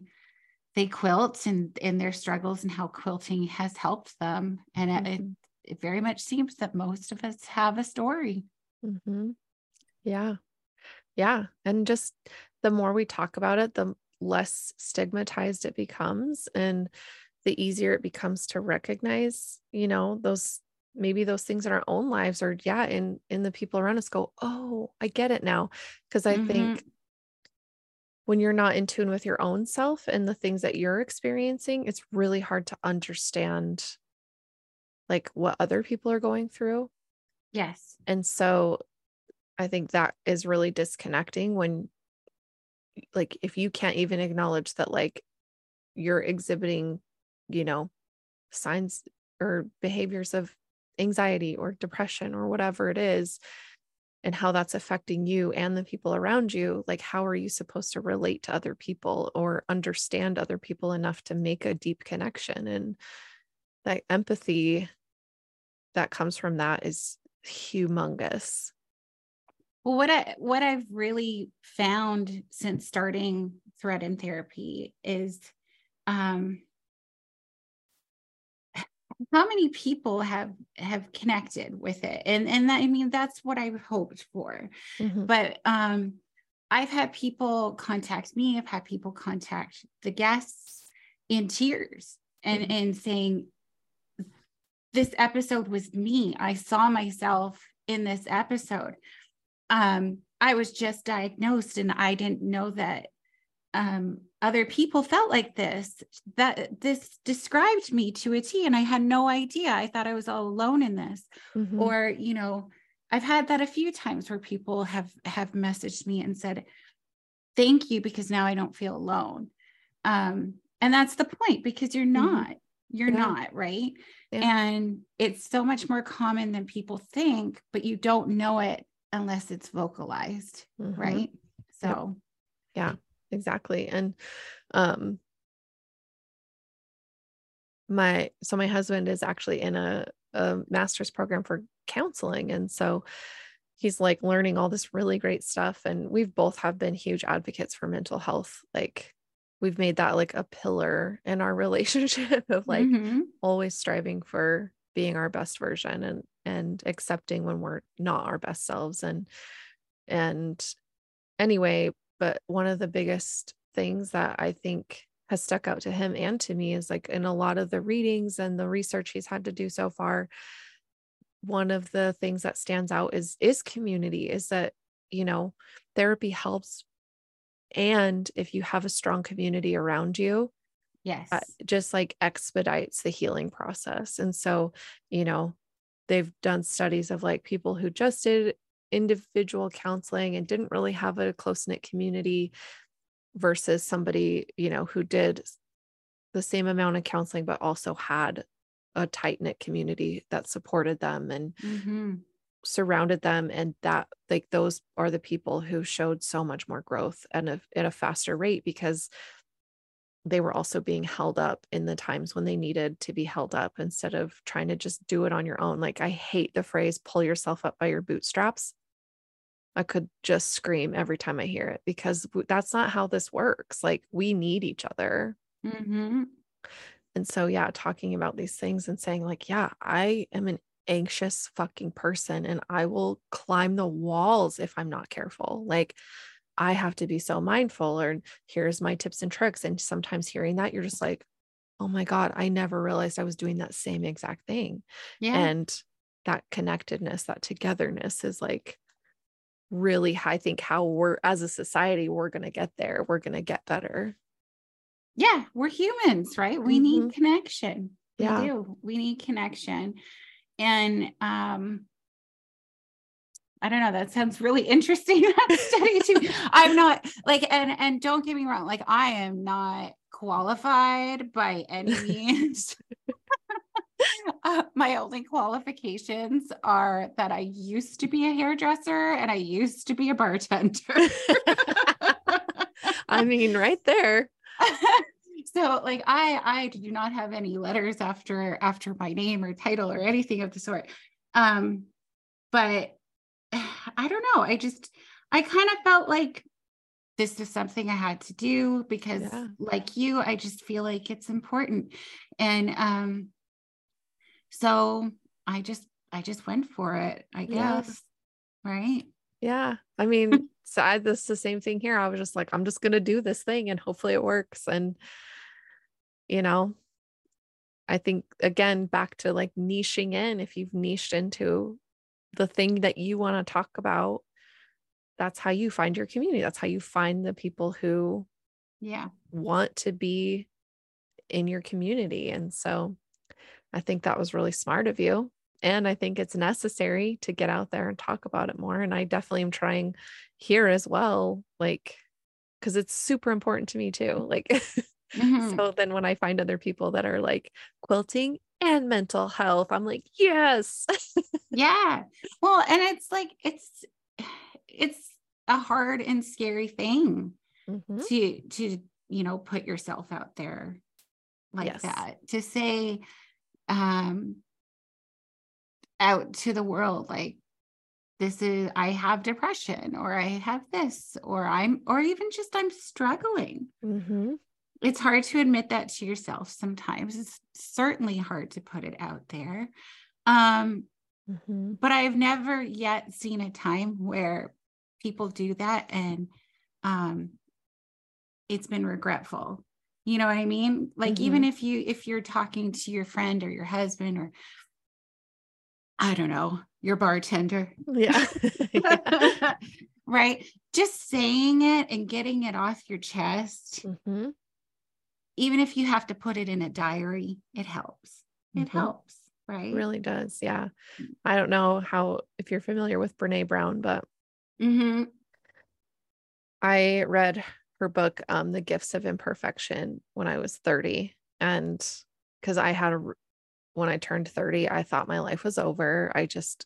they quilt and in their struggles and how quilting has helped them and mm-hmm. it, it very much seems that most of us have a story mm-hmm. yeah yeah. And just the more we talk about it, the less stigmatized it becomes and the easier it becomes to recognize, you know, those maybe those things in our own lives or yeah, in in the people around us go, "Oh, I get it now." Cuz I mm-hmm. think when you're not in tune with your own self and the things that you're experiencing, it's really hard to understand like what other people are going through. Yes. And so I think that is really disconnecting when like if you can't even acknowledge that like you're exhibiting, you know, signs or behaviors of anxiety or depression or whatever it is and how that's affecting you and the people around you like how are you supposed to relate to other people or understand other people enough to make a deep connection? And that empathy that comes from that is humongous well, what I what I've really found since starting thread and therapy is um how many people have have connected with it and and that, i mean that's what i hoped for mm-hmm. but um i've had people contact me i've had people contact the guests in tears and mm-hmm. and saying this episode was me i saw myself in this episode um, I was just diagnosed and I didn't know that um, other people felt like this. That this described me to a T, and I had no idea. I thought I was all alone in this. Mm-hmm. Or, you know, I've had that a few times where people have have messaged me and said, "Thank you," because now I don't feel alone. Um, and that's the point because you're mm-hmm. not. Mm-hmm. You're yeah. not right. Yeah. And it's so much more common than people think, but you don't know it unless it's vocalized mm-hmm. right so yeah exactly and um my so my husband is actually in a, a master's program for counseling and so he's like learning all this really great stuff and we've both have been huge advocates for mental health like we've made that like a pillar in our relationship of like mm-hmm. always striving for being our best version and and accepting when we're not our best selves. And and anyway but one of the biggest things that i think has stuck out to him and to me is like in a lot of the readings and the research he's had to do so far one of the things that stands out is is community is that you know therapy helps. And if you have a strong community around you yes. uh, just like expedites the healing process. And so you know they've done studies of like people who just did individual counseling and didn't really have a close knit community versus somebody you know who did the same amount of counseling but also had a tight knit community that supported them and mm-hmm. surrounded them and that like those are the people who showed so much more growth and at a faster rate because they were also being held up in the times when they needed to be held up instead of trying to just do it on your own. Like I hate the phrase pull yourself up by your bootstraps. I could just scream every time I hear it because that's not how this works. Like we need each other. Mm-hmm. And so, yeah, talking about these things and saying, like, yeah, I am an anxious fucking person and I will climb the walls if I'm not careful. Like, I have to be so mindful, or here's my tips and tricks. And sometimes hearing that, you're just like, oh my God, I never realized I was doing that same exact thing. Yeah. And that connectedness, that togetherness is like really, I think, how we're as a society, we're going to get there. We're going to get better. Yeah, we're humans, right? We mm-hmm. need connection. Yeah. We do. We need connection. And um, I don't know. That sounds really interesting. That study too. I'm not like, and and don't get me wrong. Like, I am not qualified by any means. uh, my only qualifications are that I used to be a hairdresser and I used to be a bartender. I mean, right there. so like I I do not have any letters after after my name or title or anything of the sort. Um but I don't know. I just I kind of felt like this is something I had to do because yeah. like you, I just feel like it's important. And um so I just I just went for it, I guess. Yeah. Right? Yeah. I mean, so I this the same thing here. I was just like, I'm just gonna do this thing and hopefully it works. And you know, I think again back to like niching in if you've niched into the thing that you want to talk about that's how you find your community. That's how you find the people who yeah. want to be in your community. And so i think that was really smart of you. And i think it's necessary to get out there and talk about it more. And i definitely am trying here as well like because it's super important to me too like mm-hmm. so then when i find other people that are like quilting and mental health i'm like yes yeah well and it's like it's it's a hard and scary thing mm-hmm. to to you know put yourself out there like yes. that to say um out to the world like this is i have depression or i have this or i'm or even just i'm struggling mm-hmm. It's hard to admit that to yourself sometimes it's certainly hard to put it out there um mm-hmm. but i've never yet seen a time where people do that and um it's been regretful you know what i mean like mm-hmm. even if you if you're talking to your friend or your husband or i don't know your bartender yeah, yeah. right just saying it and getting it off your chest mm-hmm. Even if you have to put it in a diary it helps it mm-hmm. helps right it really does yeah mm. i don't know how if you're familiar with Brené Brown but Mm-hmm. I read her book, um, The Gifts of Imperfection, when I was 30. And because I had a, when I turned 30, I thought my life was over. I just,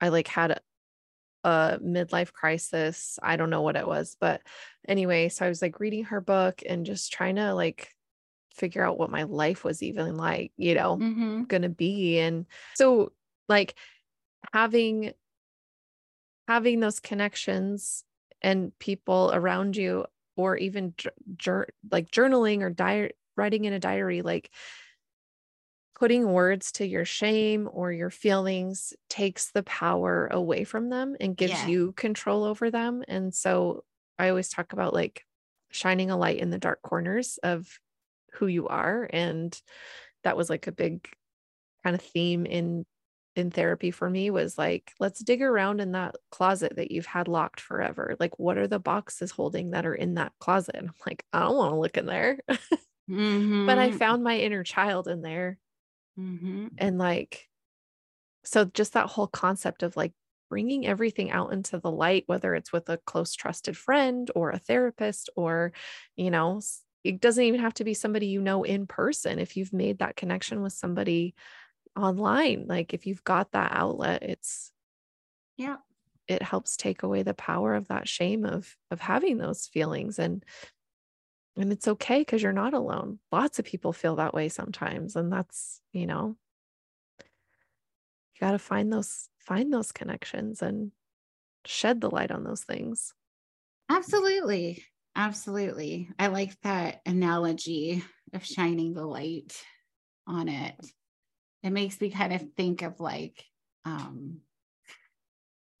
I like had a, midlife crisis. I don't know what it was, but anyway, so I was like reading her book and just trying to like figure out what my life was even like, you know, mm-hmm. gonna be. And so, like, having having those connections and people around you or even jur- like journaling or diary writing in a diary like putting words to your shame or your feelings takes the power away from them and gives yeah. you control over them and so i always talk about like shining a light in the dark corners of who you are and that was like a big kind of theme in in therapy for me was like, let's dig around in that closet that you've had locked forever. Like, what are the boxes holding that are in that closet? And I'm like, I don't want to look in there. mm-hmm. But I mm-hmm. found my inner child in there. Mm-hmm. And like, so just that whole concept of like bringing everything out into the light, whether it's with a close, trusted friend or a therapist, or, you know, it doesn't even have to be somebody you know in person. If you've made that connection with somebody online like if you've got that outlet it's yeah it helps take away the power of that shame of of having those feelings and and it's okay because you're not alone lots of people feel that way sometimes and that's you know you got to find those find those connections and shed the light on those things. Absolutely. Absolutely. I like that analogy of shining the light on it. It makes me kind of think of like, um,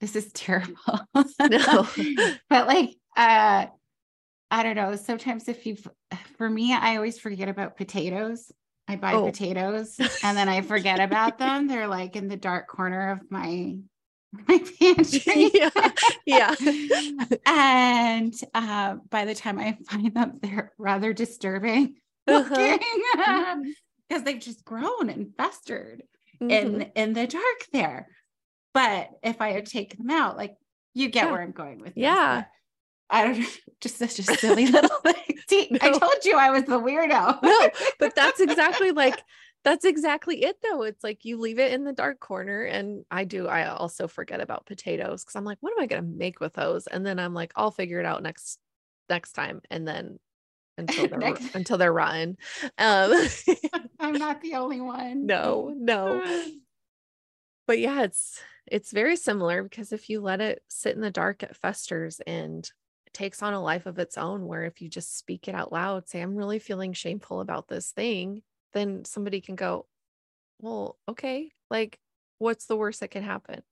this is terrible. no. but like, uh, I don't know. Sometimes if you, for me, I always forget about potatoes. I buy oh. potatoes and then I forget about them. They're like in the dark corner of my my pantry. yeah. Yeah. and uh, by the time I find them, they're rather disturbing because uh-huh. they've just grown and festered mm-hmm. in in the dark there. But if I had taken them out, like you get yeah. where I'm going with. Yeah. I don't know, just such a silly little thing. No. I told you I was the weirdo. no, but that's exactly like that's exactly it though. It's like you leave it in the dark corner. And I do, I also forget about potatoes because I'm like, what am I gonna make with those? And then I'm like, I'll figure it out next next time. And then until they're next- until they're rotten. Um I'm not the only one. No, no. but yeah, it's it's very similar because if you let it sit in the dark, it festers and takes on a life of its own where if you just speak it out loud say i'm really feeling shameful about this thing then somebody can go well okay like what's the worst that can happen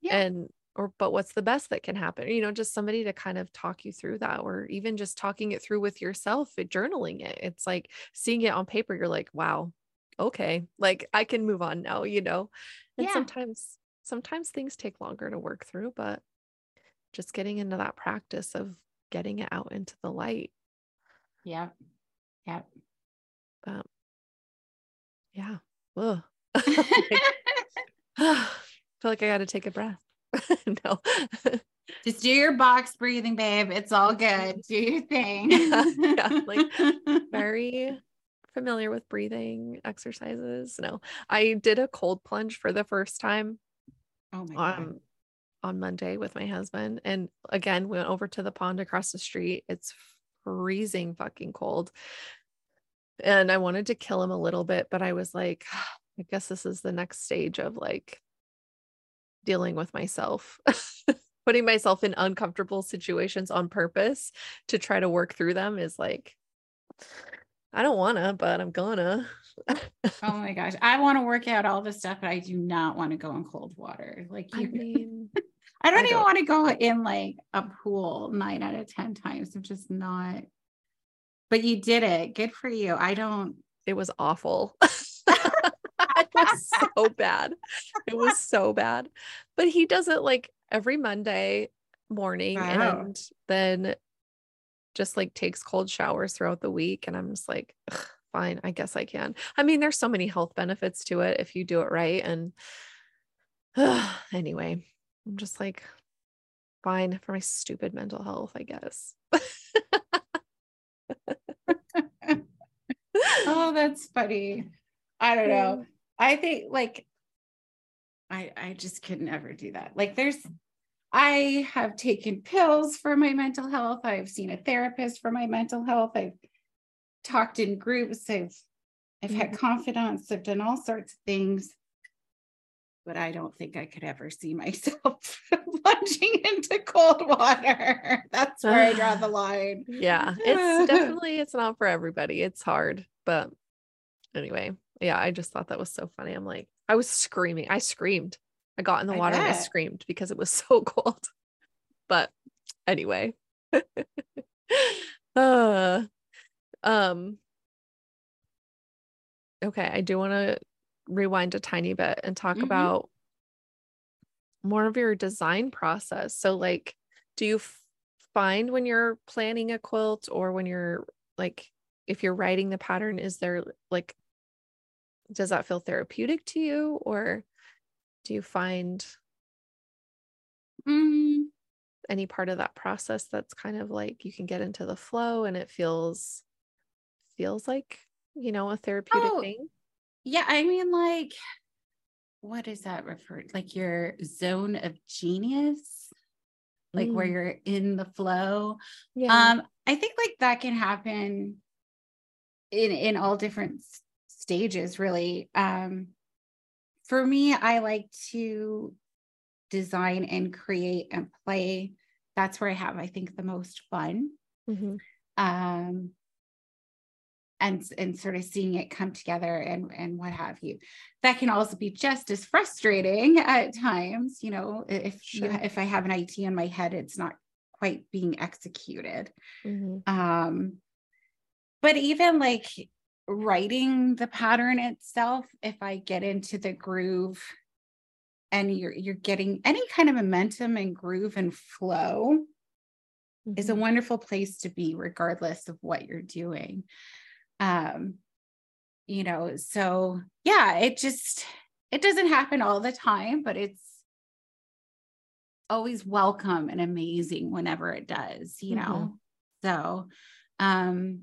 yeah. and or but what's the best that can happen you know just somebody to kind of talk you through that or even just talking it through with yourself journaling it it's like seeing it on paper you're like wow okay like i can move on now you know and yeah. sometimes sometimes things take longer to work through but just getting into that practice of getting it out into the light. Yeah. Yeah. But um, yeah. Ugh. I feel like I got to take a breath. no. Just do your box breathing, babe. It's all mm-hmm. good. Do your thing. yeah, yeah, like very familiar with breathing exercises. No, I did a cold plunge for the first time. Oh my god. On Monday with my husband. And again, we went over to the pond across the street. It's freezing fucking cold. And I wanted to kill him a little bit, but I was like, I guess this is the next stage of like dealing with myself, putting myself in uncomfortable situations on purpose to try to work through them is like, I don't wanna, but I'm gonna. oh my gosh. I want to work out all this stuff, but I do not want to go in cold water. Like you I mean I don't I even don't. want to go in like a pool nine out of 10 times. I'm just not. But you did it. Good for you. I don't. It was awful. it was so bad. It was so bad. But he does it like every Monday morning wow. and then just like takes cold showers throughout the week. And I'm just like, fine, I guess I can. I mean, there's so many health benefits to it if you do it right. And uh, anyway, I'm just like, fine for my stupid mental health, I guess. oh, that's funny. I don't know. I think like I I just could never do that. Like there's I have taken pills for my mental health. I've seen a therapist for my mental health. I've talked in groups. I've I've had mm-hmm. confidants. I've done all sorts of things but I don't think I could ever see myself plunging into cold water. That's where I draw the line. Yeah, it's definitely it's not for everybody. It's hard, but anyway, yeah, I just thought that was so funny. I'm like, I was screaming. I screamed. I got in the water and I screamed because it was so cold. But anyway. uh, um okay, I do want to rewind a tiny bit and talk mm-hmm. about more of your design process. So, like, do you f- find when you're planning a quilt or when you're like, if you're writing the pattern, is there like, does that feel therapeutic to you or do you find mm. any part of that process that's kind of like you can get into the flow and it feels feels like you know a therapeutic oh, thing yeah, I mean, like, what is that referred? Like your zone of genius, like mm. where you're in the flow. Yeah. Um, I think like that can happen in in all different stages, really. Um, for me, I like to design and create and play. That's where I have, I think, the most fun. Mm-hmm. Um, and and sort of seeing it come together and and what have you that can also be just as frustrating at times you know if sure. you, if i have an idea in my head it's not quite being executed mm-hmm. um but even like writing the pattern itself if i get into the groove and you're you're getting any kind of momentum and groove and flow mm-hmm. is a mm-hmm. wonderful place to be regardless of what you're doing um you know so yeah it just it doesn't happen all the time but it's always welcome and amazing whenever it does you know? Mm-hmm. so um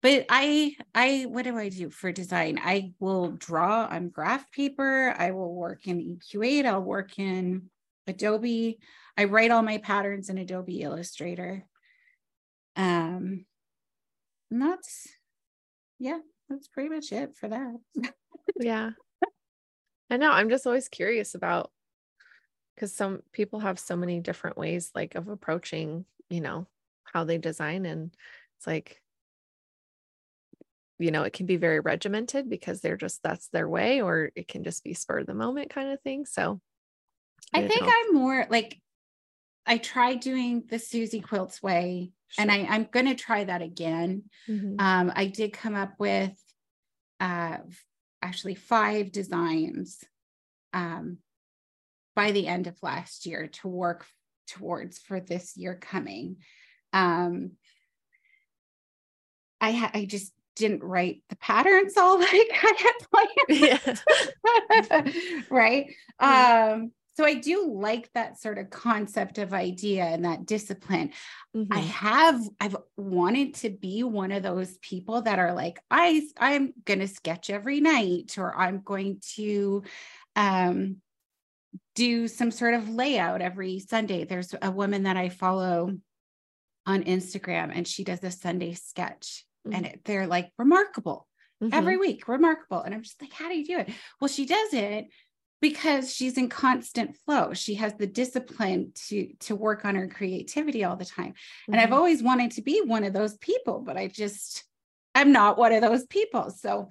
but i i what do i do for design? I will draw on graph paper i will work in EQ8 i'll work in adobe i write all my patterns in adobe illustrator. Um and that's yeah that's pretty much it for that yeah i know i'm just always curious about because some people have so many different ways like of approaching you know how they design and it's like you know it can be very regimented because they're just that's their way or it can just be spur of the moment kind of thing so i, I think know. i'm more like i tried doing the Suzy Quilts way sure. and I, i'm going to try that again mm-hmm. um, i did come up with uh, actually five designs um, by the end of last year to work towards for this year coming. Um, I ha- I just didn't write the patterns all like I had planned. Yeah. right. Mm-hmm. Um, so I do like that sort of concept of idea and that discipline. Mm-hmm. I have I've wanted to be one of those people that are like I I'm going to sketch every night or I'm going to um do some sort of layout every Sunday. There's a woman that I follow on Instagram and she does a Sunday sketch mm-hmm. and it, they're like remarkable mm-hmm. every week, remarkable. And I'm just like, how do you do it? Well, she does it because she's in constant flow. She has the discipline to to work on her creativity all the time. Mm-hmm. And I've mm-hmm. always wanted to be one of those people, but I just I'm not one of those people. So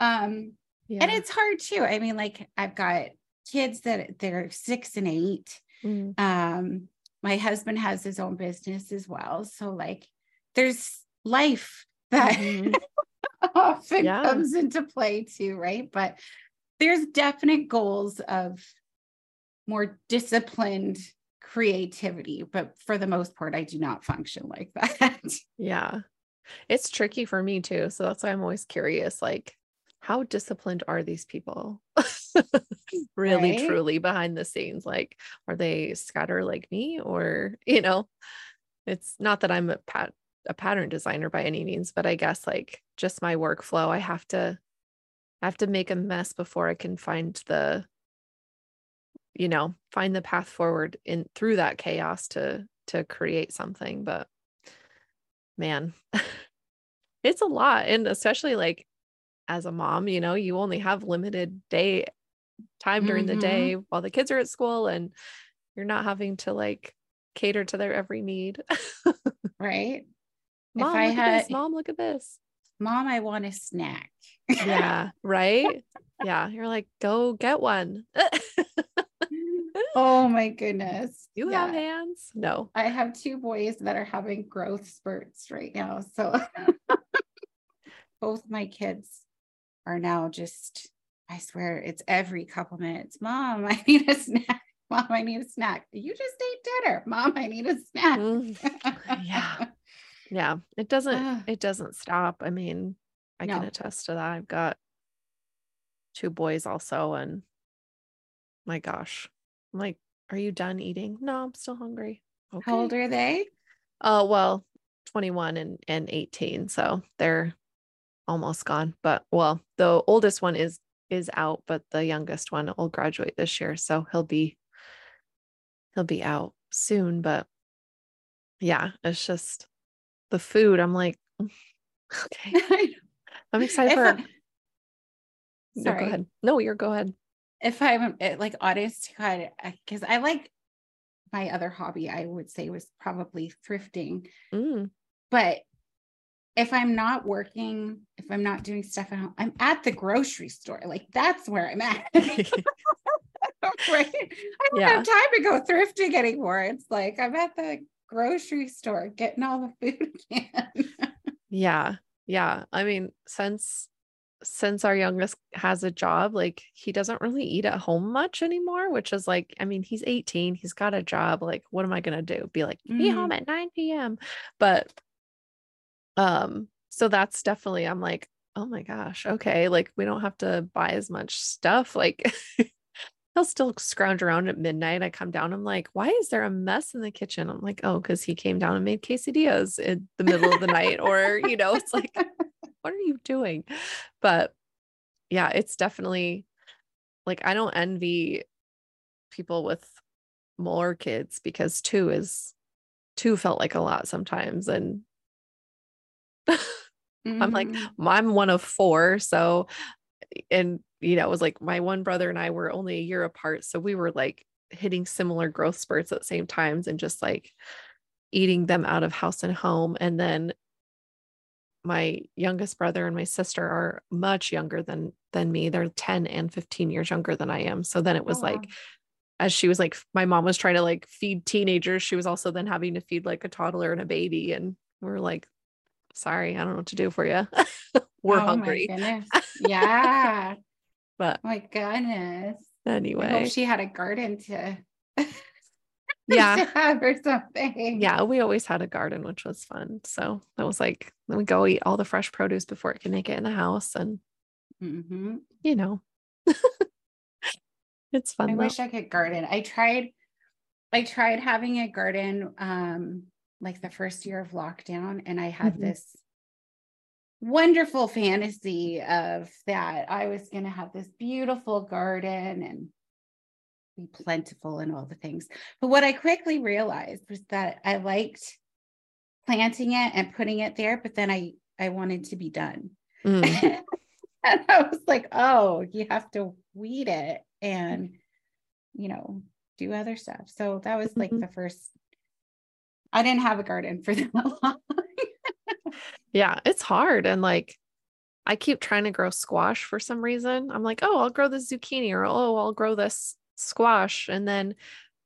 um yeah. and it's hard too. I mean, like I've got kids that they're six and 8 mm. Um, my husband has his own business as well. So like there's life that mm-hmm. often yeah. comes into play too, right? But there's definite goals of more disciplined creativity, but for the most part, I do not function like that. Yeah. It's tricky for me too. So that's why I'm always curious like, how disciplined are these people? really, right? truly behind the scenes. Like, are they scatter like me? Or, you know, it's not that I'm a pat a pattern designer by any means, but I guess like just my workflow, I have to I have to make a mess before I can find the you know, find the path forward in through that chaos to to create something. But man, it's a lot. And especially like as a mom, you know, you only have limited day time during mm-hmm. the day while the kids are at school and you're not having to like cater to their every need. right. Mom, if I had this, mom, look at this. Mom, I want a snack. yeah. Right. Yeah. You're like, go get one. oh my goodness. You yeah. have hands? No. I have two boys that are having growth spurts right now. So both my kids are now just, I swear it's every couple minutes. Mom, I need a snack. Mom, I need a snack. You just ate dinner. Mom, I need a snack. Mm, yeah. Yeah. It doesn't, it doesn't stop. I mean, I no. can attest to that. I've got two boys also, and my gosh. I'm like, are you done eating? No, I'm still hungry. Okay. How old are they? Uh well, 21 and, and 18. So they're almost gone. But well, the oldest one is is out, but the youngest one will graduate this year, so he'll be he'll be out soon. But yeah, it's just the food. I'm like, okay. I'm excited for. I... No, go ahead. No, you're go ahead. if I'm eh, like honest to God, because I like my other hobby, I would say was probably thrifting. Mm. But if I'm not working, if I'm not doing stuff at home, I'm at the grocery store. Like that's where I'm at. right. I don't yeah. have time to go thrifting anymore. It's like I'm at the grocery store getting all the food again. yeah. Yeah. I mean, since since our youngest has a job, like he doesn't really eat at home much anymore, which is like, I mean, he's 18, he's got a job. Like, what am I gonna do? Be like, be mm-hmm. home at 9 p.m. But um, so that's definitely I'm like, oh my gosh, okay, like we don't have to buy as much stuff. Like he'll still scrounge around at midnight. I come down, I'm like, why is there a mess in the kitchen? I'm like, oh, because he came down and made quesadillas in the middle of the night, or you know, it's like what are you doing? But yeah, it's definitely like I don't envy people with more kids because two is two felt like a lot sometimes. And mm-hmm. I'm like, mm-hmm. I'm one of four. So, and you know, it was like my one brother and I were only a year apart. So we were like hitting similar growth spurts at the same times and just like eating them out of house and home. And then my youngest brother and my sister are much younger than than me. They're 10 and 15 years younger than I am. So then it was oh, like wow. as she was like my mom was trying to like feed teenagers, she was also then having to feed like a toddler and a baby and we are like sorry, I don't know what to do for you. we're oh hungry. Yeah. But my goodness. Anyway. she had a garden to yeah have or something yeah we always had a garden which was fun so that was like we go eat all the fresh produce before it can make it in the house and mm-hmm. you know it's fun i though. wish i could garden i tried i tried having a garden um like the first year of lockdown and i had mm-hmm. this wonderful fantasy of that i was going to have this beautiful garden and be plentiful and all the things. But what I quickly realized was that I liked planting it and putting it there, but then I I wanted to be done. Mm. and I was like, oh, you have to weed it and you know, do other stuff. So that was like mm-hmm. the first I didn't have a garden for that long. Yeah, it's hard and like I keep trying to grow squash for some reason. I'm like, oh, I'll grow this zucchini or oh, I'll grow this squash and then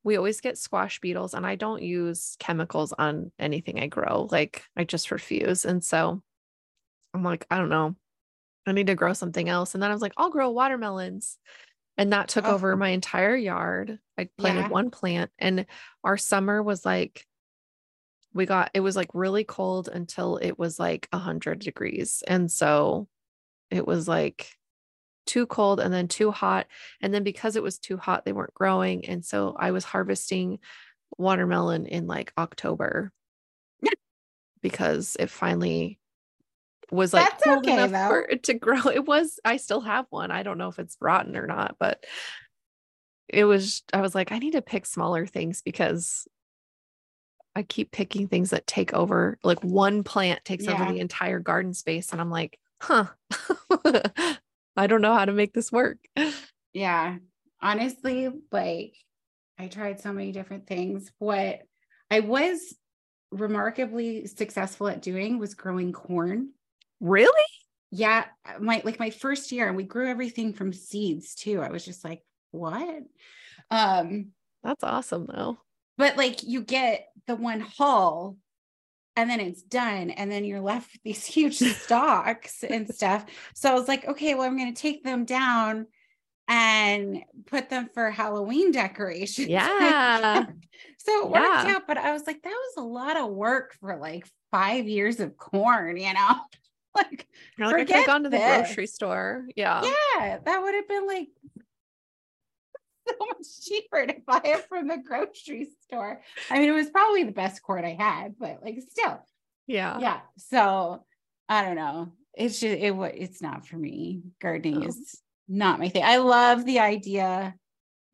we always get squash beetles and I don't use chemicals on anything I grow. Like I just refuse. And so I'm like, I don't know. I need to grow something else. And then I was like, I'll grow watermelons. And that took oh. over my entire yard. I planted yeah. one plant and our summer was like we got it was like really cold until it was like 100 degrees. And so it was like too cold and then too hot. And then because it was too hot, they weren't growing. And so I was harvesting watermelon in like October because it finally was like That's cold okay, enough for it to grow. It was, I still have one. I don't know if it's rotten or not, but it was, I was like, I need to pick smaller things because I keep picking things that take over, like one plant takes yeah. over the entire garden space. And I'm like, huh, I don't know how to make this work. Yeah. Honestly, like I tried so many different things. What I was remarkably successful at doing was growing corn. Really? Yeah. My like my first year, and we grew everything from seeds too. I was just like, what? Um, that's awesome though. But like you get the one hull and then it's done and then you're left with these huge stalks and stuff. So i was like okay well i'm going to take them down and put them for halloween decorations. Yeah. So it yeah. worked out but i was like that was a lot of work for like five years of corn you know? Like, like forget I could have gone to the this. grocery store. Yeah. Yeah that would have been like so much cheaper to buy it from the grocery store. I mean, it was probably the best cord I had, but like still. Yeah. Yeah. So I don't know. It's just it it's not for me. Gardening oh. is not my thing. I love the idea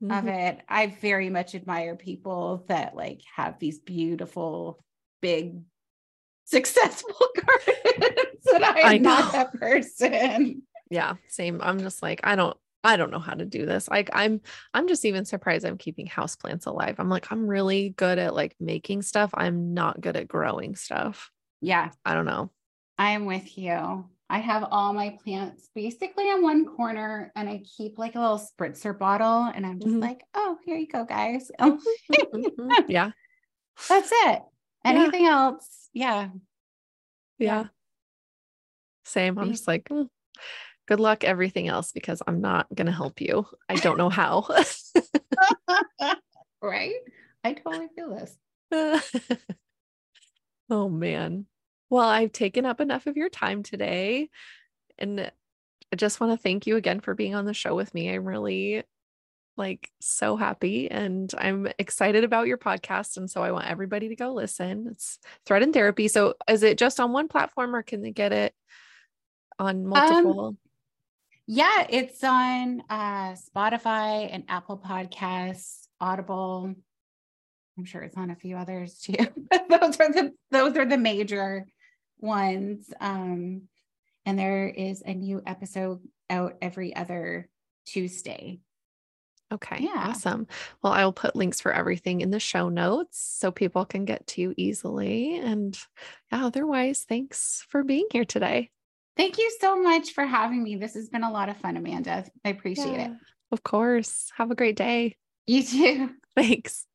mm-hmm. of it. I very much admire people that like have these beautiful big successful gardens and I am not that person. Yeah, same. I'm just like I don't I don't know how to do this. Like I'm I'm just even surprised I'm keeping houseplants alive. I'm like I'm really good at like making stuff. I'm not good at growing stuff. Yeah. I don't know. I am with you. I have all my plants basically in one corner and I keep like a little spritzer bottle and I'm just mm-hmm. like, oh, here you go, guys. mm-hmm. Yeah. That's it. Anything yeah. else? Yeah. yeah. Same. I'm just like, mm, good luck everything else because I'm not going to help you. I don't know how. right? I totally feel this. oh man. Well, I've taken up enough of your time today and I just want to thank you again for being on the show with me. I'm really like so happy and I'm excited about your podcast and so I want everybody to go listen. It's Thread and Therapy. So is it just on one platform or can they get it on um, multiple? Um, yeah, it's on uh, Spotify and Apple Podcasts, Audible. I'm sure it's on a few others too. those are the those are the major ones. Um, and there is a new episode out every other Tuesday. Okay. Yeah. Awesome. Well, I will put links for everything in the show notes so people can get to you easily. And yeah, otherwise, thanks for being here today. Thank you so much for having me. This has been a lot of fun, Amanda. I appreciate yeah, it. Of course. Have a great day. You too. Thanks.